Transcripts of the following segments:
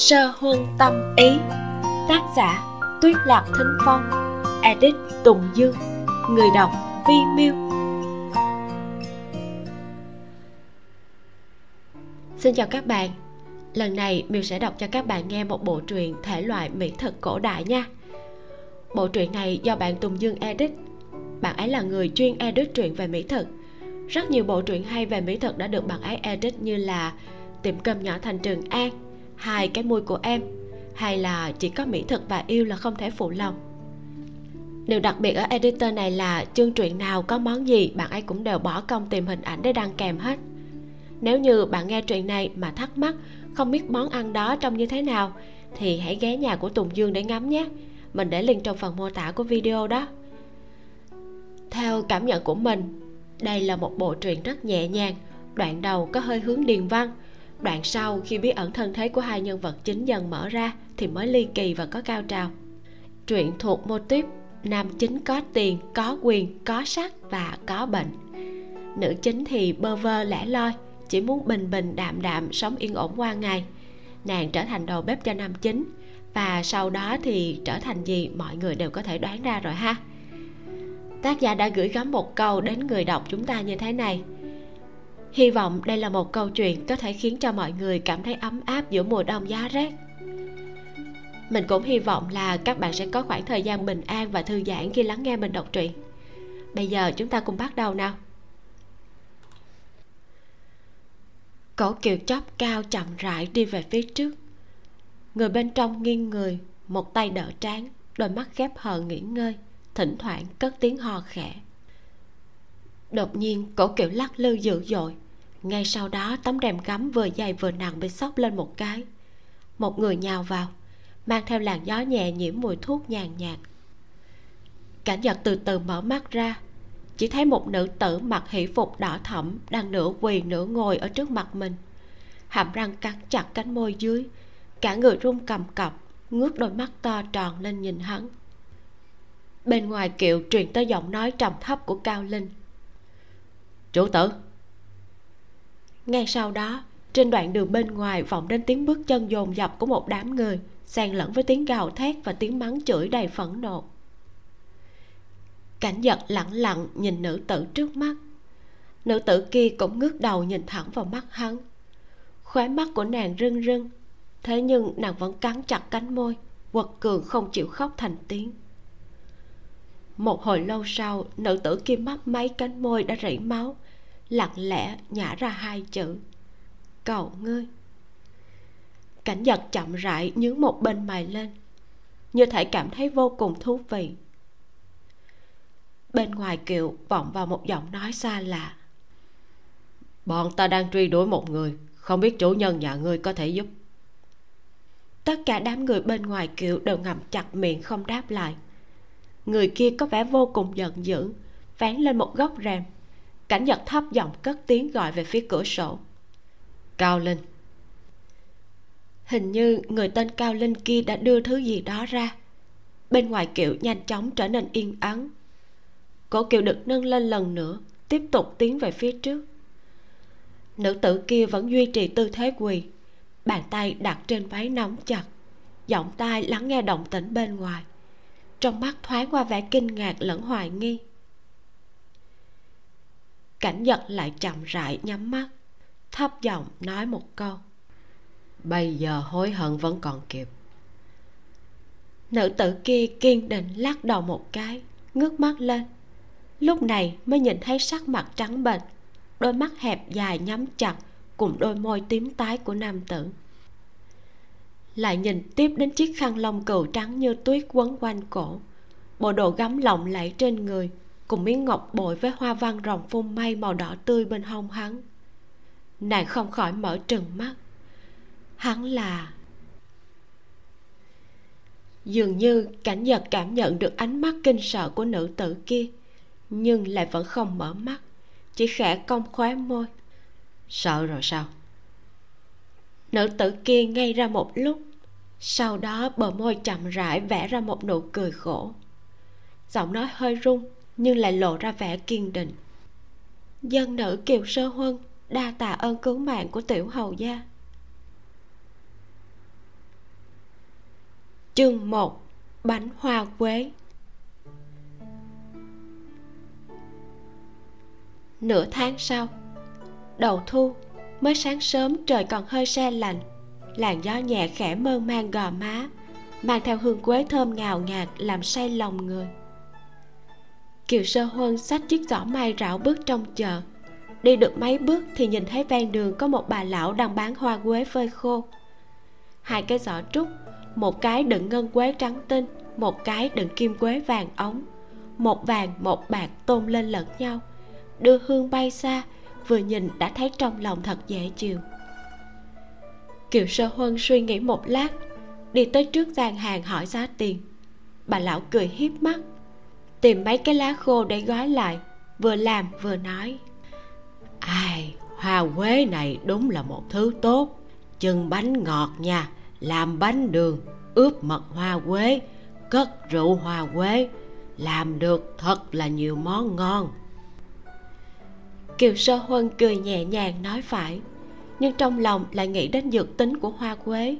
Sơ huân tâm ý. Tác giả, Tuyết Lạc Thính Phong. Edit, Tùng Dương. Người đọc, Vi Miêu. Xin chào các bạn. Lần này Miêu sẽ đọc cho các bạn nghe một bộ truyện thể loại mỹ thực cổ đại nha. Bộ truyện này do bạn Tùng Dương edit. Bạn ấy là người chuyên edit truyện về mỹ thực Rất nhiều bộ truyện hay về mỹ thực đã được bạn ấy edit như là Tiệm cơm nhỏ thành Trường An hai cái môi của em. Hay là chỉ có mỹ thực và yêu là không thể phụ lòng. Điều đặc biệt ở editor này là chương truyện nào có món gì bạn ấy cũng đều bỏ công tìm hình ảnh để đăng kèm hết. Nếu như bạn nghe truyện này mà thắc mắc không biết món ăn đó trông như thế nào, thì hãy ghé nhà của tùng dương để ngắm nhé. Mình để link trong phần mô tả của video đó. Theo cảm nhận của mình, đây là một bộ truyện rất nhẹ nhàng, đoạn đầu có hơi hướng điền văn đoạn sau, khi bí ẩn thân thế của hai nhân vật chính dần mở ra, thì mới ly kỳ và có cao trào. Truyện thuộc mô típ nam chính có tiền, có quyền, có sắc và có bệnh. Nữ chính thì bơ vơ, lẻ loi, chỉ muốn bình bình đạm đạm sống yên ổn qua ngày. Nàng trở thành đầu bếp cho nam chính, và sau đó thì trở thành gì mọi người đều có thể đoán ra rồi ha. Tác giả đã gửi gắm một câu đến người đọc chúng ta như thế này hy vọng đây là một câu chuyện có thể khiến cho mọi người cảm thấy ấm áp giữa mùa đông giá rét. Mình cũng hy vọng là các bạn sẽ có khoảng thời gian bình an và thư giãn khi lắng nghe mình đọc truyện. Bây giờ chúng ta cùng bắt đầu nào. Cổ kiều chóp cao chậm rãi đi về phía trước. Người bên trong nghiêng người, một tay đỡ trán, đôi mắt khép hờ nghỉ ngơi, thỉnh thoảng cất tiếng ho khẽ đột nhiên, cổ kiểu lắc lư dữ dội. Ngay sau đó, tấm rèm gấm vừa dày vừa nặng bị xốc lên một cái. Một người nhào vào, mang theo làn gió nhẹ nhiễm mùi thuốc nhàn nhạt. Cảnh giật từ từ mở mắt ra. Chỉ thấy một nữ tử mặc hỷ phục đỏ thẫm đang nửa quỳ nửa ngồi ở trước mặt mình. Hàm răng cắn chặt cánh môi dưới, cả người run cầm cập, ngước đôi mắt to tròn lên nhìn hắn. Bên ngoài kiệu truyền tới giọng nói trầm thấp của cao linh chủ tử. Ngay sau đó, trên đoạn đường bên ngoài vọng đến tiếng bước chân dồn dập của một đám người, xen lẫn với tiếng gào thét và tiếng mắng chửi đầy phẫn nộ. Cảnh giật lặng lặng nhìn nữ tử trước mắt. Nữ tử kia cũng ngước đầu nhìn thẳng vào mắt hắn. Khóe mắt của nàng rưng rưng, thế nhưng nàng vẫn cắn chặt cánh môi, quật cường không chịu khóc thành tiếng một hồi lâu sau, nữ tử kia mấp máy cánh môi đã rỉ máu, lặng lẽ nhả ra hai chữ. Cầu ngươi. Cảnh giật chậm rãi nhướng một bên mày lên, như thể cảm thấy vô cùng thú vị. Bên ngoài kiệu vọng vào một giọng nói xa lạ. Bọn ta đang truy đuổi một người, không biết chủ nhân nhà ngươi có thể giúp. Tất cả đám người bên ngoài kiệu đều ngậm chặt miệng không đáp lại người kia có vẻ vô cùng giận dữ, vén lên một góc rèm. Cảnh giật thấp giọng cất tiếng gọi về phía cửa sổ. Cao linh. Hình như người tên cao linh kia đã đưa thứ gì đó ra. Bên ngoài kiệu nhanh chóng trở nên yên ắng. Cổ kiệu được nâng lên lần nữa, tiếp tục tiến về phía trước. Nữ tử kia vẫn duy trì tư thế quỳ, bàn tay đặt trên váy nóng chặt, giọng tai lắng nghe động tĩnh bên ngoài trong mắt thoáng qua vẻ kinh ngạc lẫn hoài nghi. Cảnh giật lại chậm rãi nhắm mắt thấp giọng nói một câu. Bây giờ hối hận vẫn còn kịp. Nữ tử kia kiên định lắc đầu một cái ngước mắt lên. Lúc này mới nhìn thấy sắc mặt trắng bệch đôi mắt hẹp dài nhắm chặt cùng đôi môi tím tái của nam tử lại nhìn tiếp đến chiếc khăn lông cừu trắng như tuyết quấn quanh cổ. Bộ đồ gấm lộng lẫy trên người, cùng miếng ngọc bội với hoa văn rồng phun mây màu đỏ tươi bên hông hắn. Nàng không khỏi mở trừng mắt. Hắn là dường như cảnh giật cảm nhận được ánh mắt kinh sợ của nữ tử kia, nhưng lại vẫn không mở mắt, chỉ khẽ cong khóe môi. Sợ rồi sao? Nữ tử kia ngay ra một lúc sau đó bờ môi chậm rãi vẽ ra một nụ cười khổ. Giọng nói hơi run nhưng lại lộ ra vẻ kiên định. Dân nữ kiều sơ huân, đa tạ ơn cứu mạng của tiểu hầu gia. Chương một, bánh hoa quế. Nửa tháng sau, đầu thu, mới sáng sớm trời còn hơi se lạnh làn gió nhẹ khẽ mơ mang gò má, mang theo hương quế thơm ngào ngạt làm say lòng người. Kiều sơ huân xách chiếc giỏ mai rảo bước trong chợ. Đi được mấy bước thì nhìn thấy ven đường có một bà lão đang bán hoa quế phơi khô. Hai cái giỏ trúc, một cái đựng ngân quế trắng tinh, một cái đựng kim quế vàng ống. Một vàng, một bạc tôn lên lẫn nhau. Đưa hương bay xa, vừa nhìn đã thấy trong lòng thật dễ chịu kiều sơ huân suy nghĩ một lát, đi tới trước gian hàng hỏi giá tiền. Bà lão cười hiếp mắt, tìm mấy cái lá khô để gói lại, vừa làm vừa nói. Ai, hoa quế này đúng là một thứ tốt chừng bánh ngọt nha, làm bánh đường, ướp mật hoa quế, cất rượu hoa quế, làm được thật là nhiều món ngon. Kiều sơ huân cười nhẹ nhàng nói phải nhưng trong lòng lại nghĩ đến dược tính của hoa quế.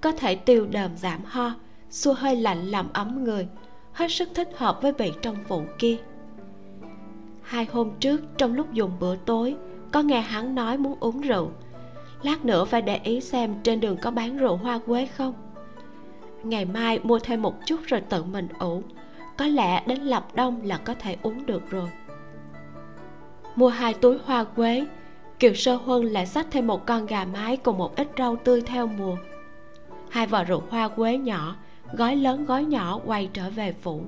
Có thể tiêu đờm giảm ho, xua hơi lạnh làm ấm người, hết sức thích hợp với vị trong phụ kia. Hai hôm trước, trong lúc dùng bữa tối, có nghe hắn nói muốn uống rượu. Lát nữa phải để ý xem trên đường có bán rượu hoa quế không. Ngày mai mua thêm một chút rồi tự mình ủ. Có lẽ đến lập đông là có thể uống được rồi. Mua hai túi hoa quế kiều sơ huân lại xách thêm một con gà mái cùng một ít rau tươi theo mùa. Hai vò rượu hoa quế nhỏ, gói lớn gói nhỏ quay trở về phủ.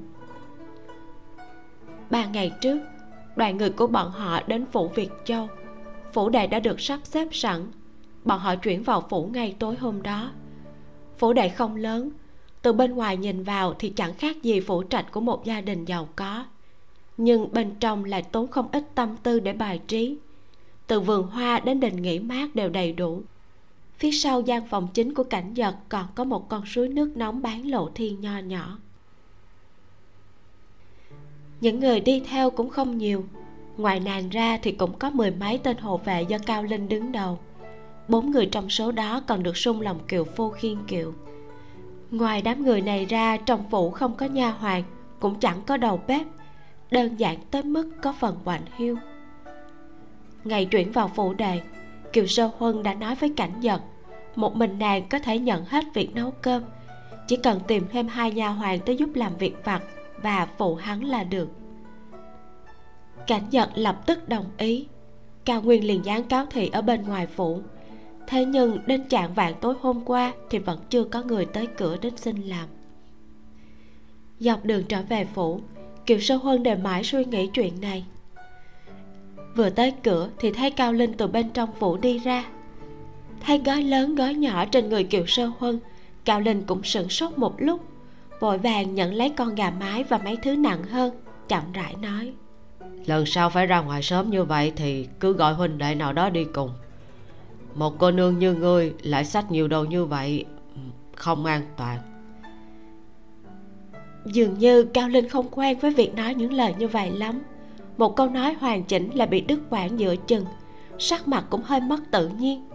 Ba ngày trước, đoàn người của bọn họ đến phủ việt châu. Phủ đệ đã được sắp xếp sẵn. Bọn họ chuyển vào phủ ngay tối hôm đó. Phủ đệ không lớn, từ bên ngoài nhìn vào thì chẳng khác gì phủ trạch của một gia đình giàu có. Nhưng bên trong lại tốn không ít tâm tư để bài trí từ vườn hoa đến đình nghỉ mát đều đầy đủ. Phía sau gian phòng chính của cảnh giật còn có một con suối nước nóng bán lộ thiên nho nhỏ. Những người đi theo cũng không nhiều. Ngoài nàng ra thì cũng có mười mấy tên hộ vệ do cao linh đứng đầu. Bốn người trong số đó còn được sung lòng kiều phu khiên kiệu. Ngoài đám người này ra, trong phủ không có nha hoàn, cũng chẳng có đầu bếp. Đơn giản tới mức có phần quạnh hiu ngày chuyển vào phủ đề. Kiều sơ huân đã nói với cảnh nhật một mình nàng có thể nhận hết việc nấu cơm, chỉ cần tìm thêm hai nha hoàn tới giúp làm việc vặt và phụ hắn là được. Cảnh nhật lập tức đồng ý. Cao nguyên liền dán cáo thị ở bên ngoài phủ. Thế nhưng đến trạng vạn tối hôm qua thì vẫn chưa có người tới cửa đến xin làm. Dọc đường trở về phủ, kiều sơ huân đều mãi suy nghĩ chuyện này vừa tới cửa thì thấy cao linh từ bên trong phủ đi ra. Thấy gói lớn gói nhỏ trên người kiều sơ huân cao linh cũng sửng sốt một lúc vội vàng nhận lấy con gà mái và mấy thứ nặng hơn chậm rãi nói. Lần sau phải ra ngoài sớm như vậy thì cứ gọi huynh đệ nào đó đi cùng. Một cô nương như ngươi lại xách nhiều đồ như vậy không an toàn. Dường như cao linh không quen với việc nói những lời như vậy lắm một câu nói hoàn chỉnh là bị đứt quãng giữa chừng. Sắc mặt cũng hơi mất tự nhiên.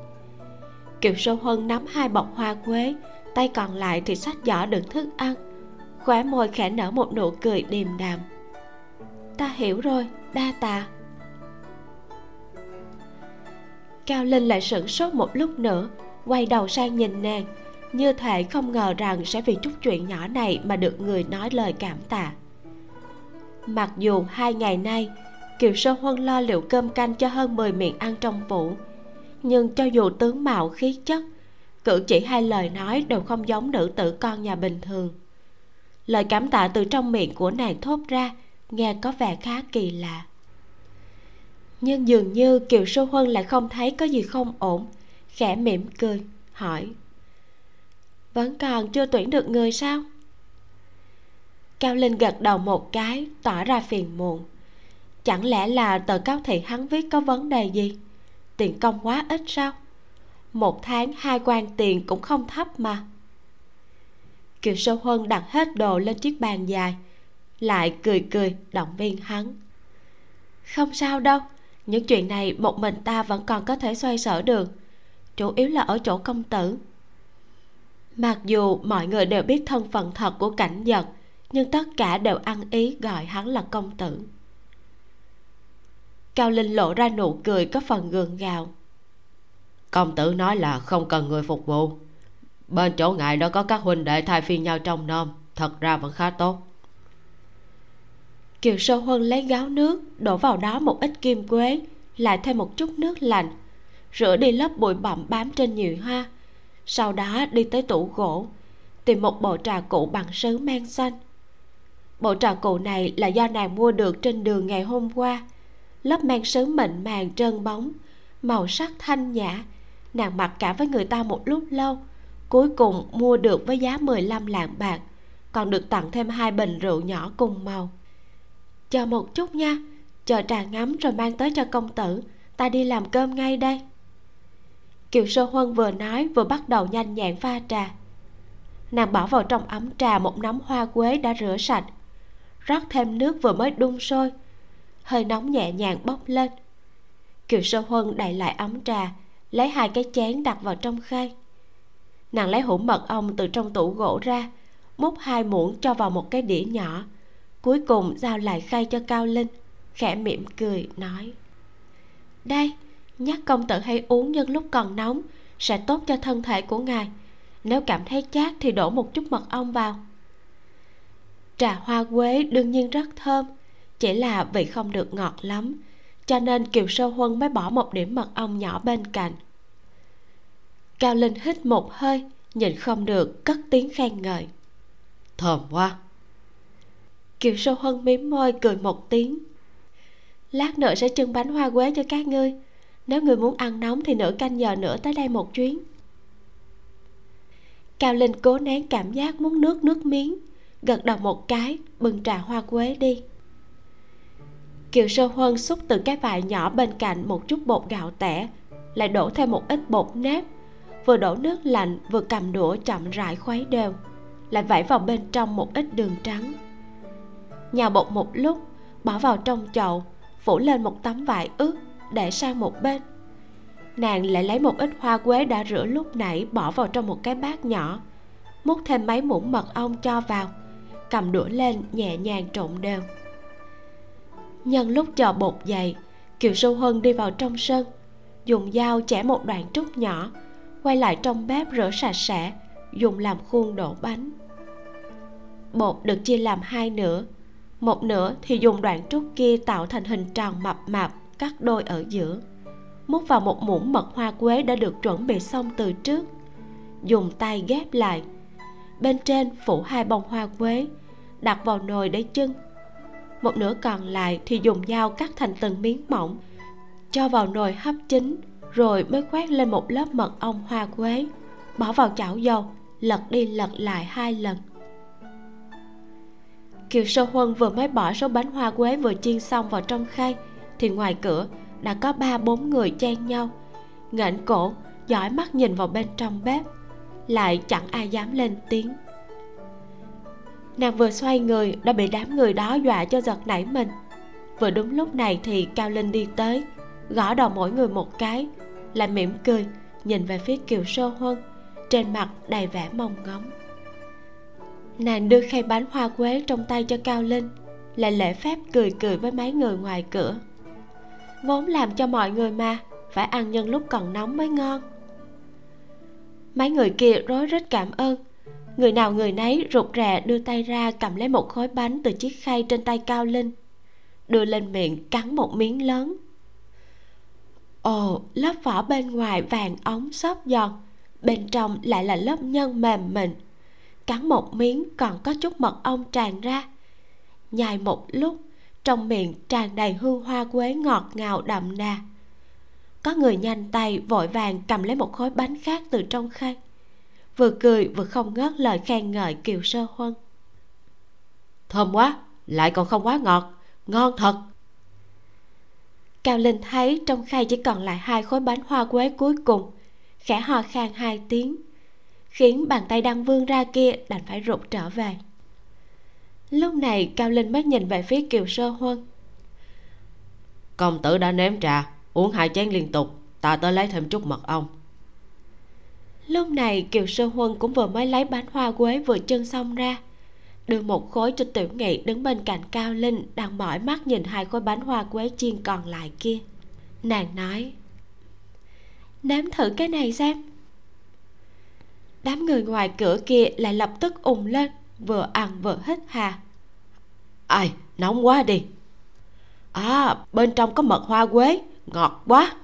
Kiều sâu huân nắm hai bọc hoa quế, tay còn lại thì xách giỏ đựng thức ăn. Khóe môi khẽ nở một nụ cười điềm đạm. Ta hiểu rồi, đa tạ. Cao linh lại sửng sốt một lúc nữa, quay đầu sang nhìn nàng, như thể không ngờ rằng sẽ vì chút chuyện nhỏ này mà được người nói lời cảm tạ mặc dù hai ngày nay, kiều sơ huân lo liệu cơm canh cho hơn 10 miệng ăn trong phủ, nhưng cho dù tướng mạo khí chất, cử chỉ hai lời nói đều không giống nữ tử con nhà bình thường. Lời cảm tạ từ trong miệng của nàng thốt ra nghe có vẻ khá kỳ lạ. Nhưng dường như kiều sơ huân lại không thấy có gì không ổn, khẽ mỉm cười, hỏi, vẫn còn chưa tuyển được người sao? Cao linh gật đầu một cái, tỏ ra phiền muộn. Chẳng lẽ là tờ cáo thị hắn viết có vấn đề gì? Tiền công quá ít sao? Một tháng hai quan tiền cũng không thấp mà. Kiều sâu huân đặt hết đồ lên chiếc bàn dài, lại cười cười động viên hắn. Không sao đâu, những chuyện này một mình ta vẫn còn có thể xoay sở được, chủ yếu là ở chỗ công tử. Mặc dù mọi người đều biết thân phận thật của cảnh giật nhưng tất cả đều ăn ý gọi hắn là công tử. Cao linh lộ ra nụ cười có phần gượng gạo. Công tử nói là không cần người phục vụ. Bên chỗ ngài đó có các huynh đệ thay phiên nhau trong nom, thật ra vẫn khá tốt. Kiều sơ huân lấy gáo nước, đổ vào đó một ít kim quế, lại thêm một chút nước lạnh, rửa đi lớp bụi bặm bám trên nhiều hoa. Sau đó đi tới tủ gỗ, tìm một bộ trà cụ bằng sứ men xanh bộ trà cụ này là do nàng mua được trên đường ngày hôm qua. Lớp men sứ mịn màng trơn bóng, màu sắc thanh nhã. Nàng mặc cả với người ta một lúc lâu, cuối cùng mua được với giá 15 lạng bạc, còn được tặng thêm hai bình rượu nhỏ cùng màu. Chờ một chút nha, chờ trà ngắm rồi mang tới cho công tử, ta đi làm cơm ngay đây. Kiều sơ huân vừa nói vừa bắt đầu nhanh nhẹn pha trà. Nàng bỏ vào trong ấm trà một nắm hoa quế đã rửa sạch rót thêm nước vừa mới đun sôi. Hơi nóng nhẹ nhàng bốc lên. Kiều sơ huân đậy lại ấm trà, lấy hai cái chén đặt vào trong khay. Nàng lấy hũ mật ong từ trong tủ gỗ ra, múc hai muỗng cho vào một cái đĩa nhỏ, cuối cùng giao lại khay cho cao linh, khẽ mỉm cười, nói, đây, nhắc công tử hay uống nhân lúc còn nóng, sẽ tốt cho thân thể của ngài. Nếu cảm thấy chát thì đổ một chút mật ong vào trà hoa quế đương nhiên rất thơm chỉ là vị không được ngọt lắm cho nên kiều sơ huân mới bỏ một điểm mật ong nhỏ bên cạnh. Cao linh hít một hơi nhìn không được cất tiếng khen ngợi. Thơm quá. Kiều sơ huân mím môi cười một tiếng. Lát nữa sẽ trưng bánh hoa quế cho các ngươi nếu người muốn ăn nóng thì nửa canh giờ nữa tới đây một chuyến. Cao linh cố nén cảm giác muốn nước nước miếng gật đầu một cái, bưng trà hoa quế đi. Kiều sơ huân xúc từ cái vại nhỏ bên cạnh một chút bột gạo tẻ, lại đổ thêm một ít bột nếp. Vừa đổ nước lạnh, vừa cầm đũa chậm rãi khuấy đều, lại vẩy vào bên trong một ít đường trắng. Nhào bột một lúc, bỏ vào trong chậu, phủ lên một tấm vải ướt, để sang một bên. Nàng lại lấy một ít hoa quế đã rửa lúc nãy bỏ vào trong một cái bát nhỏ, múc thêm mấy muỗng mật ong cho vào cầm đũa lên, nhẹ nhàng trộn đều. Nhân lúc chờ bột dày, kiều sâu huân đi vào trong sân, dùng dao chẻ một đoạn trúc nhỏ, quay lại trong bếp rửa sạch sẽ, dùng làm khuôn đổ bánh. Bột được chia làm hai nửa, một nửa thì dùng đoạn trúc kia tạo thành hình tròn mập mạp, cắt đôi ở giữa. Múc vào một muỗng mật hoa quế đã được chuẩn bị xong từ trước. Dùng tay ghép lại, bên trên phủ hai bông hoa quế đặt vào nồi để chưng. Một nửa còn lại thì dùng dao cắt thành từng miếng mỏng, cho vào nồi hấp chín, rồi mới khoét lên một lớp mật ong hoa quế, bỏ vào chảo dầu, lật đi lật lại hai lần. Kiều sơ huân vừa mới bỏ số bánh hoa quế vừa chiên xong vào trong khay, thì ngoài cửa đã có ba bốn người chen nhau. Nghển cổ, dõi mắt nhìn vào bên trong bếp, lại chẳng ai dám lên tiếng nàng vừa xoay người đã bị đám người đó dọa cho giật nảy mình. Vừa đúng lúc này thì cao linh đi tới, gõ đầu mỗi người một cái, lại mỉm cười, nhìn về phía kiều sơ huân, trên mặt đầy vẻ mong ngóng. Nàng đưa khay bánh hoa quế trong tay cho cao linh, lại lễ phép cười cười với mấy người ngoài cửa. Vốn làm cho mọi người mà, phải ăn nhân lúc còn nóng mới ngon. Mấy người kia rối rít cảm ơn người nào người nấy rụt rè đưa tay ra cầm lấy một khối bánh từ chiếc khay trên tay cao linh, đưa lên miệng cắn một miếng lớn. Ồ, lớp vỏ bên ngoài vàng ống xốp giòn, bên trong lại là lớp nhân mềm mịn. Cắn một miếng còn có chút mật ong tràn ra. Nhai một lúc, trong miệng tràn đầy hương hoa quế ngọt ngào đậm đà. Có người nhanh tay vội vàng cầm lấy một khối bánh khác từ trong khay vừa cười vừa không ngớt lời khen ngợi kiều sơ huân. Thơm quá, lại còn không quá ngọt, ngon thật. Cao linh thấy trong khay chỉ còn lại hai khối bánh hoa quế cuối cùng, khẽ ho khan hai tiếng, khiến bàn tay đang vươn ra kia đành phải rụt trở về. Lúc này cao linh mới nhìn về phía kiều sơ huân. Công tử đã nếm trà, uống hai chén liên tục, ta tới lấy thêm chút mật ong lúc này kiều sơ huân cũng vừa mới lấy bánh hoa quế vừa chân xong ra. Đưa một khối cho tiểu nghị đứng bên cạnh cao linh đang mỏi mắt nhìn hai khối bánh hoa quế chiên còn lại kia. Nàng nói, nếm thử cái này xem. Đám người ngoài cửa kia lại lập tức ùng lên, vừa ăn vừa hít hà. Ai, nóng quá đi. À bên trong có mật hoa quế, ngọt quá.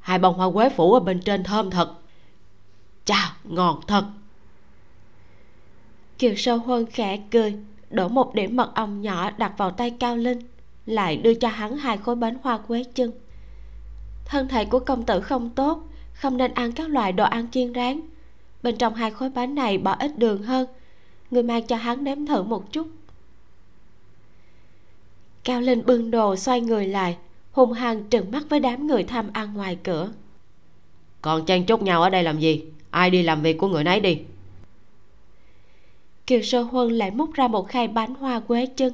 Hai bông hoa quế phủ ở bên trên thơm thật chà ngon thật. Kiều sâu huân khẽ cười đổ một điểm mật ong nhỏ đặt vào tay cao linh lại đưa cho hắn hai khối bánh hoa quế chân. Thân thể của công tử không tốt không nên ăn các loại đồ ăn chiên rán. Bên trong hai khối bánh này bỏ ít đường hơn người mang cho hắn nếm thử một chút. Cao linh bưng đồ xoay người lại hung hăng trừng mắt với đám người tham ăn ngoài cửa. Còn chen chúc nhau ở đây làm gì ai đi làm việc của người nấy đi. Kiều sơ huân lại múc ra một khay bánh hoa quế chân,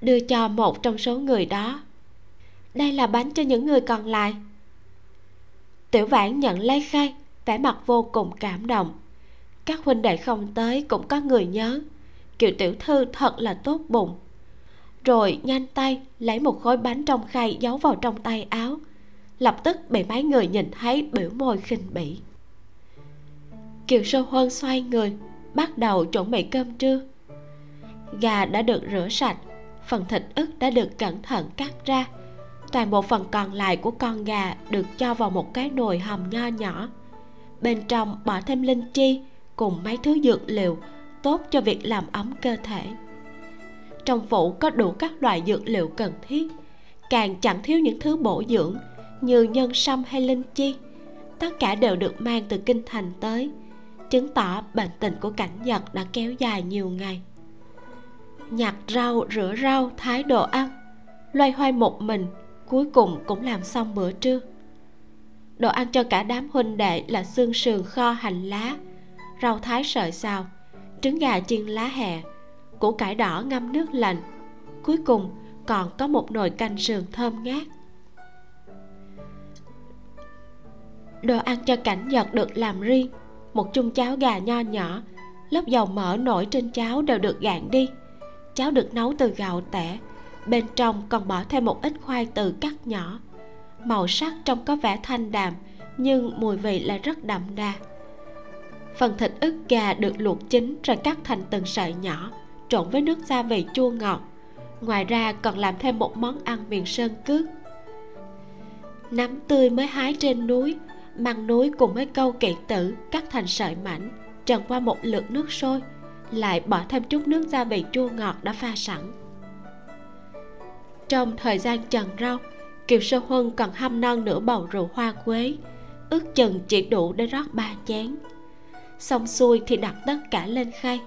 đưa cho một trong số người đó. Đây là bánh cho những người còn lại. Tiểu vãn nhận lấy khay, vẻ mặt vô cùng cảm động. Các huynh đệ không tới cũng có người nhớ. Kiều tiểu thư thật là tốt bụng. Rồi nhanh tay lấy một khối bánh trong khay giấu vào trong tay áo, lập tức bị mấy người nhìn thấy biểu môi khinh bỉ kiều sơ huân xoay người, bắt đầu chuẩn bị cơm trưa. Gà đã được rửa sạch, phần thịt ức đã được cẩn thận cắt ra. Toàn bộ phần còn lại của con gà được cho vào một cái nồi hầm nho nhỏ. Bên trong bỏ thêm linh chi cùng mấy thứ dược liệu, tốt cho việc làm ấm cơ thể. Trong phủ có đủ các loại dược liệu cần thiết, càng chẳng thiếu những thứ bổ dưỡng như nhân sâm hay linh chi. Tất cả đều được mang từ kinh thành tới chứng tỏ bệnh tình của cảnh nhật đã kéo dài nhiều ngày. Nhặt rau, rửa rau, thái đồ ăn, loay hoay một mình, cuối cùng cũng làm xong bữa trưa. Đồ ăn cho cả đám huynh đệ là xương sườn kho hành lá, rau thái sợi xào, trứng gà chiên lá hẹ củ cải đỏ ngâm nước lạnh. Cuối cùng còn có một nồi canh sườn thơm ngát. Đồ ăn cho cảnh nhật được làm riêng một chung cháo gà nho nhỏ. Lớp dầu mỡ nổi trên cháo đều được gạn đi. Cháo được nấu từ gạo tẻ, bên trong còn bỏ thêm một ít khoai từ cắt nhỏ. Màu sắc trông có vẻ thanh đạm, nhưng mùi vị lại rất đậm đà. Phần thịt ức gà được luộc chín rồi cắt thành từng sợi nhỏ, trộn với nước gia vị chua ngọt. Ngoài ra còn làm thêm một món ăn miền sơn cước. Nấm tươi mới hái trên núi măng núi cùng với câu kiện tử, cắt thành sợi mảnh, trần qua một lượt nước sôi, lại bỏ thêm chút nước gia vị chua ngọt đã pha sẵn. Trong thời gian trần rau, kiều sơ huân còn hâm non nửa bầu rượu hoa quế, ước chừng chỉ đủ để rót ba chén. Xong xuôi thì đặt tất cả lên khay.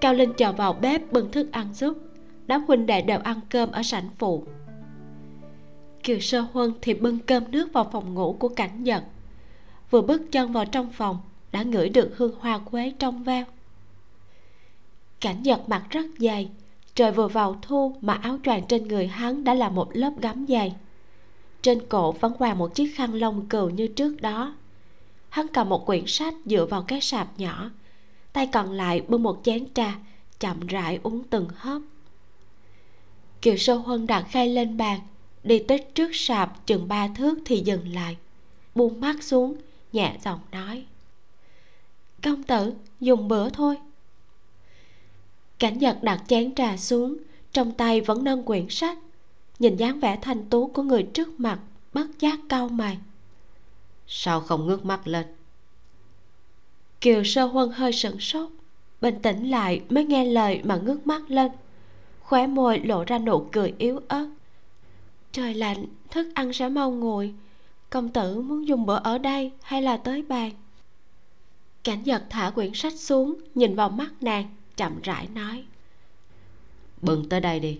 Cao linh chờ vào bếp bưng thức ăn giúp. Đám huynh đệ đều ăn cơm ở sảnh phụ kiều sơ huân thì bưng cơm nước vào phòng ngủ của cảnh nhật vừa bước chân vào trong phòng, đã ngửi được hương hoa quế trong veo. Cảnh nhật mặt rất dày, trời vừa vào thu mà áo choàng trên người hắn đã là một lớp gấm dày. Trên cổ vẫn quàng một chiếc khăn lông cừu như trước đó. Hắn cầm một quyển sách dựa vào cái sạp nhỏ, tay còn lại bưng một chén trà, chậm rãi uống từng hớp. Kiều sơ huân đặt khay lên bàn đi tới trước sạp chừng ba thước thì dừng lại. Buông mắt xuống nhẹ giọng nói. Công tử dùng bữa thôi. Cảnh nhật đặt chén trà xuống trong tay vẫn nâng quyển sách. Nhìn dáng vẻ thanh tú của người trước mặt bất giác cau mày. Sao không ngước mắt lên? Kiều sơ huân hơi sửng sốt bình tĩnh lại mới nghe lời mà ngước mắt lên. Khóe môi lộ ra nụ cười yếu ớt trời lạnh thức ăn sẽ mau nguội. Công tử muốn dùng bữa ở đây hay là tới bàn? Cảnh giật thả quyển sách xuống nhìn vào mắt nàng chậm rãi nói. Bưng tới đây đi.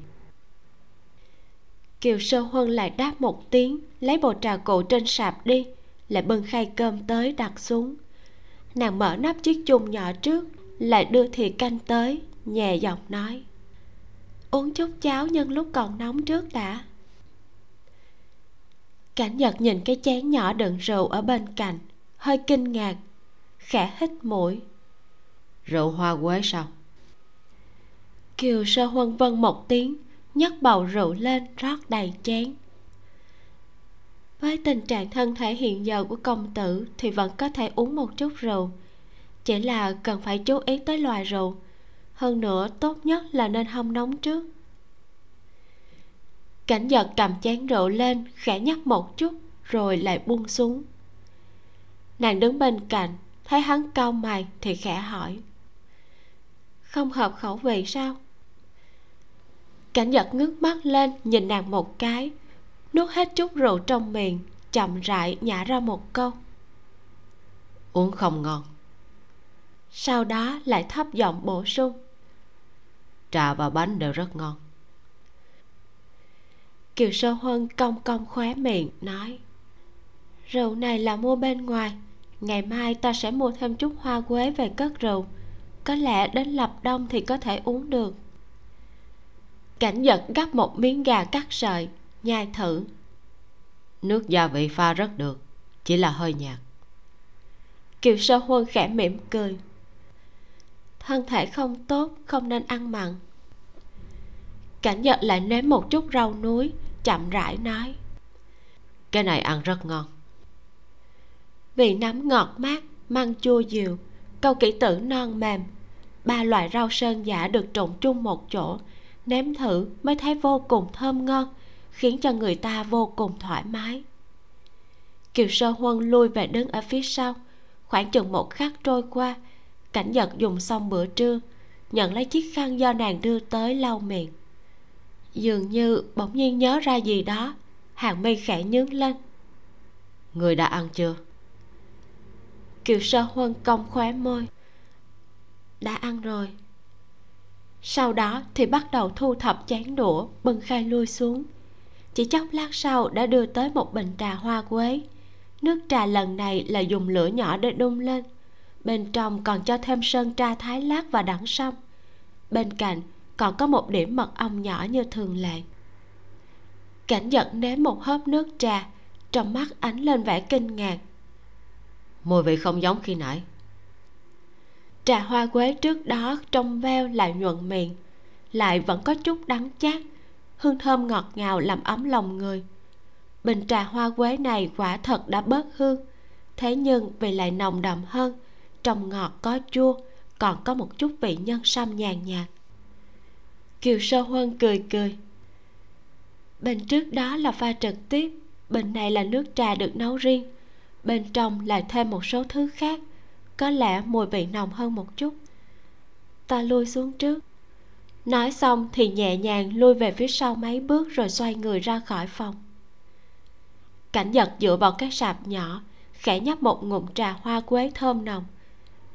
Kiều sơ huân lại đáp một tiếng lấy bộ trà cụ trên sạp đi lại bưng khay cơm tới đặt xuống. Nàng mở nắp chiếc chung nhỏ trước lại đưa thìa canh tới nhẹ giọng nói. Uống chút cháo nhân lúc còn nóng trước đã cảnh nhật nhìn cái chén nhỏ đựng rượu ở bên cạnh hơi kinh ngạc khẽ hít mũi. Rượu hoa quế sao? Kiều sơ huân vân một tiếng nhấc bầu rượu lên rót đầy chén. Với tình trạng thân thể hiện giờ của công tử thì vẫn có thể uống một chút rượu chỉ là cần phải chú ý tới loài rượu. Hơn nữa tốt nhất là nên hâm nóng trước cảnh giật cầm chén rượu lên khẽ nhấp một chút rồi lại buông xuống. Nàng đứng bên cạnh thấy hắn cau mày thì khẽ hỏi. Không hợp khẩu vị sao? Cảnh giật ngước mắt lên nhìn nàng một cái nuốt hết chút rượu trong miệng chậm rãi nhả ra một câu. Uống không ngon. Sau đó lại thấp giọng bổ sung. Trà và bánh đều rất ngon kiều sơ huân cong cong khóe miệng nói rượu này là mua bên ngoài. Ngày mai ta sẽ mua thêm chút hoa quế về cất rượu. Có lẽ đến lập đông thì có thể uống được. Cảnh giật gắp một miếng gà cắt sợi nhai thử. Nước gia vị pha rất được chỉ là hơi nhạt. Kiều sơ huân khẽ mỉm cười. Thân thể không tốt không nên ăn mặn. Cảnh giật lại nếm một chút rau núi chậm rãi nói. Cái này ăn rất ngon. Vị nấm ngọt mát, măng chua dịu, câu kỹ tử non mềm. Ba loại rau sơn giả được trộn chung một chỗ, nếm thử mới thấy vô cùng thơm ngon, khiến cho người ta vô cùng thoải mái. Kiều sơ huân lui về đứng ở phía sau. Khoảng chừng một khắc trôi qua, cảnh giật dùng xong bữa trưa, nhận lấy chiếc khăn do nàng đưa tới lau miệng dường như bỗng nhiên nhớ ra gì đó. Hàng mi khẽ nhướng lên. Người đã ăn chưa? Kiều sơ huân cong khóe môi. Đã ăn rồi. Sau đó thì bắt đầu thu thập chén đũa bưng khai lui xuống. Chỉ chốc lát sau đã đưa tới một bình trà hoa quế. Nước trà lần này là dùng lửa nhỏ để đun lên. Bên trong còn cho thêm sơn tra thái lát và đẳng sâm. Bên cạnh còn có một điểm mật ong nhỏ như thường lệ. Cảnh giật nếm một hớp nước trà trong mắt ánh lên vẻ kinh ngạc. Mùi vị không giống khi nãy. Trà hoa quế trước đó trong veo lại nhuận miệng lại vẫn có chút đắng chát hương thơm ngọt ngào làm ấm lòng người. Bình trà hoa quế này quả thật đã bớt hương thế nhưng vì lại nồng đậm hơn trong ngọt có chua còn có một chút vị nhân sâm nhàn nhạt kiều sơ huân cười cười. Bên trước đó là pha trực tiếp, bên này là nước trà được nấu riêng, bên trong lại thêm một số thứ khác, có lẽ mùi vị nồng hơn một chút. Ta lui xuống trước. Nói xong thì nhẹ nhàng lui về phía sau mấy bước rồi xoay người ra khỏi phòng. Cảnh giật dựa vào cái sạp nhỏ, khẽ nhấp một ngụm trà hoa quế thơm nồng.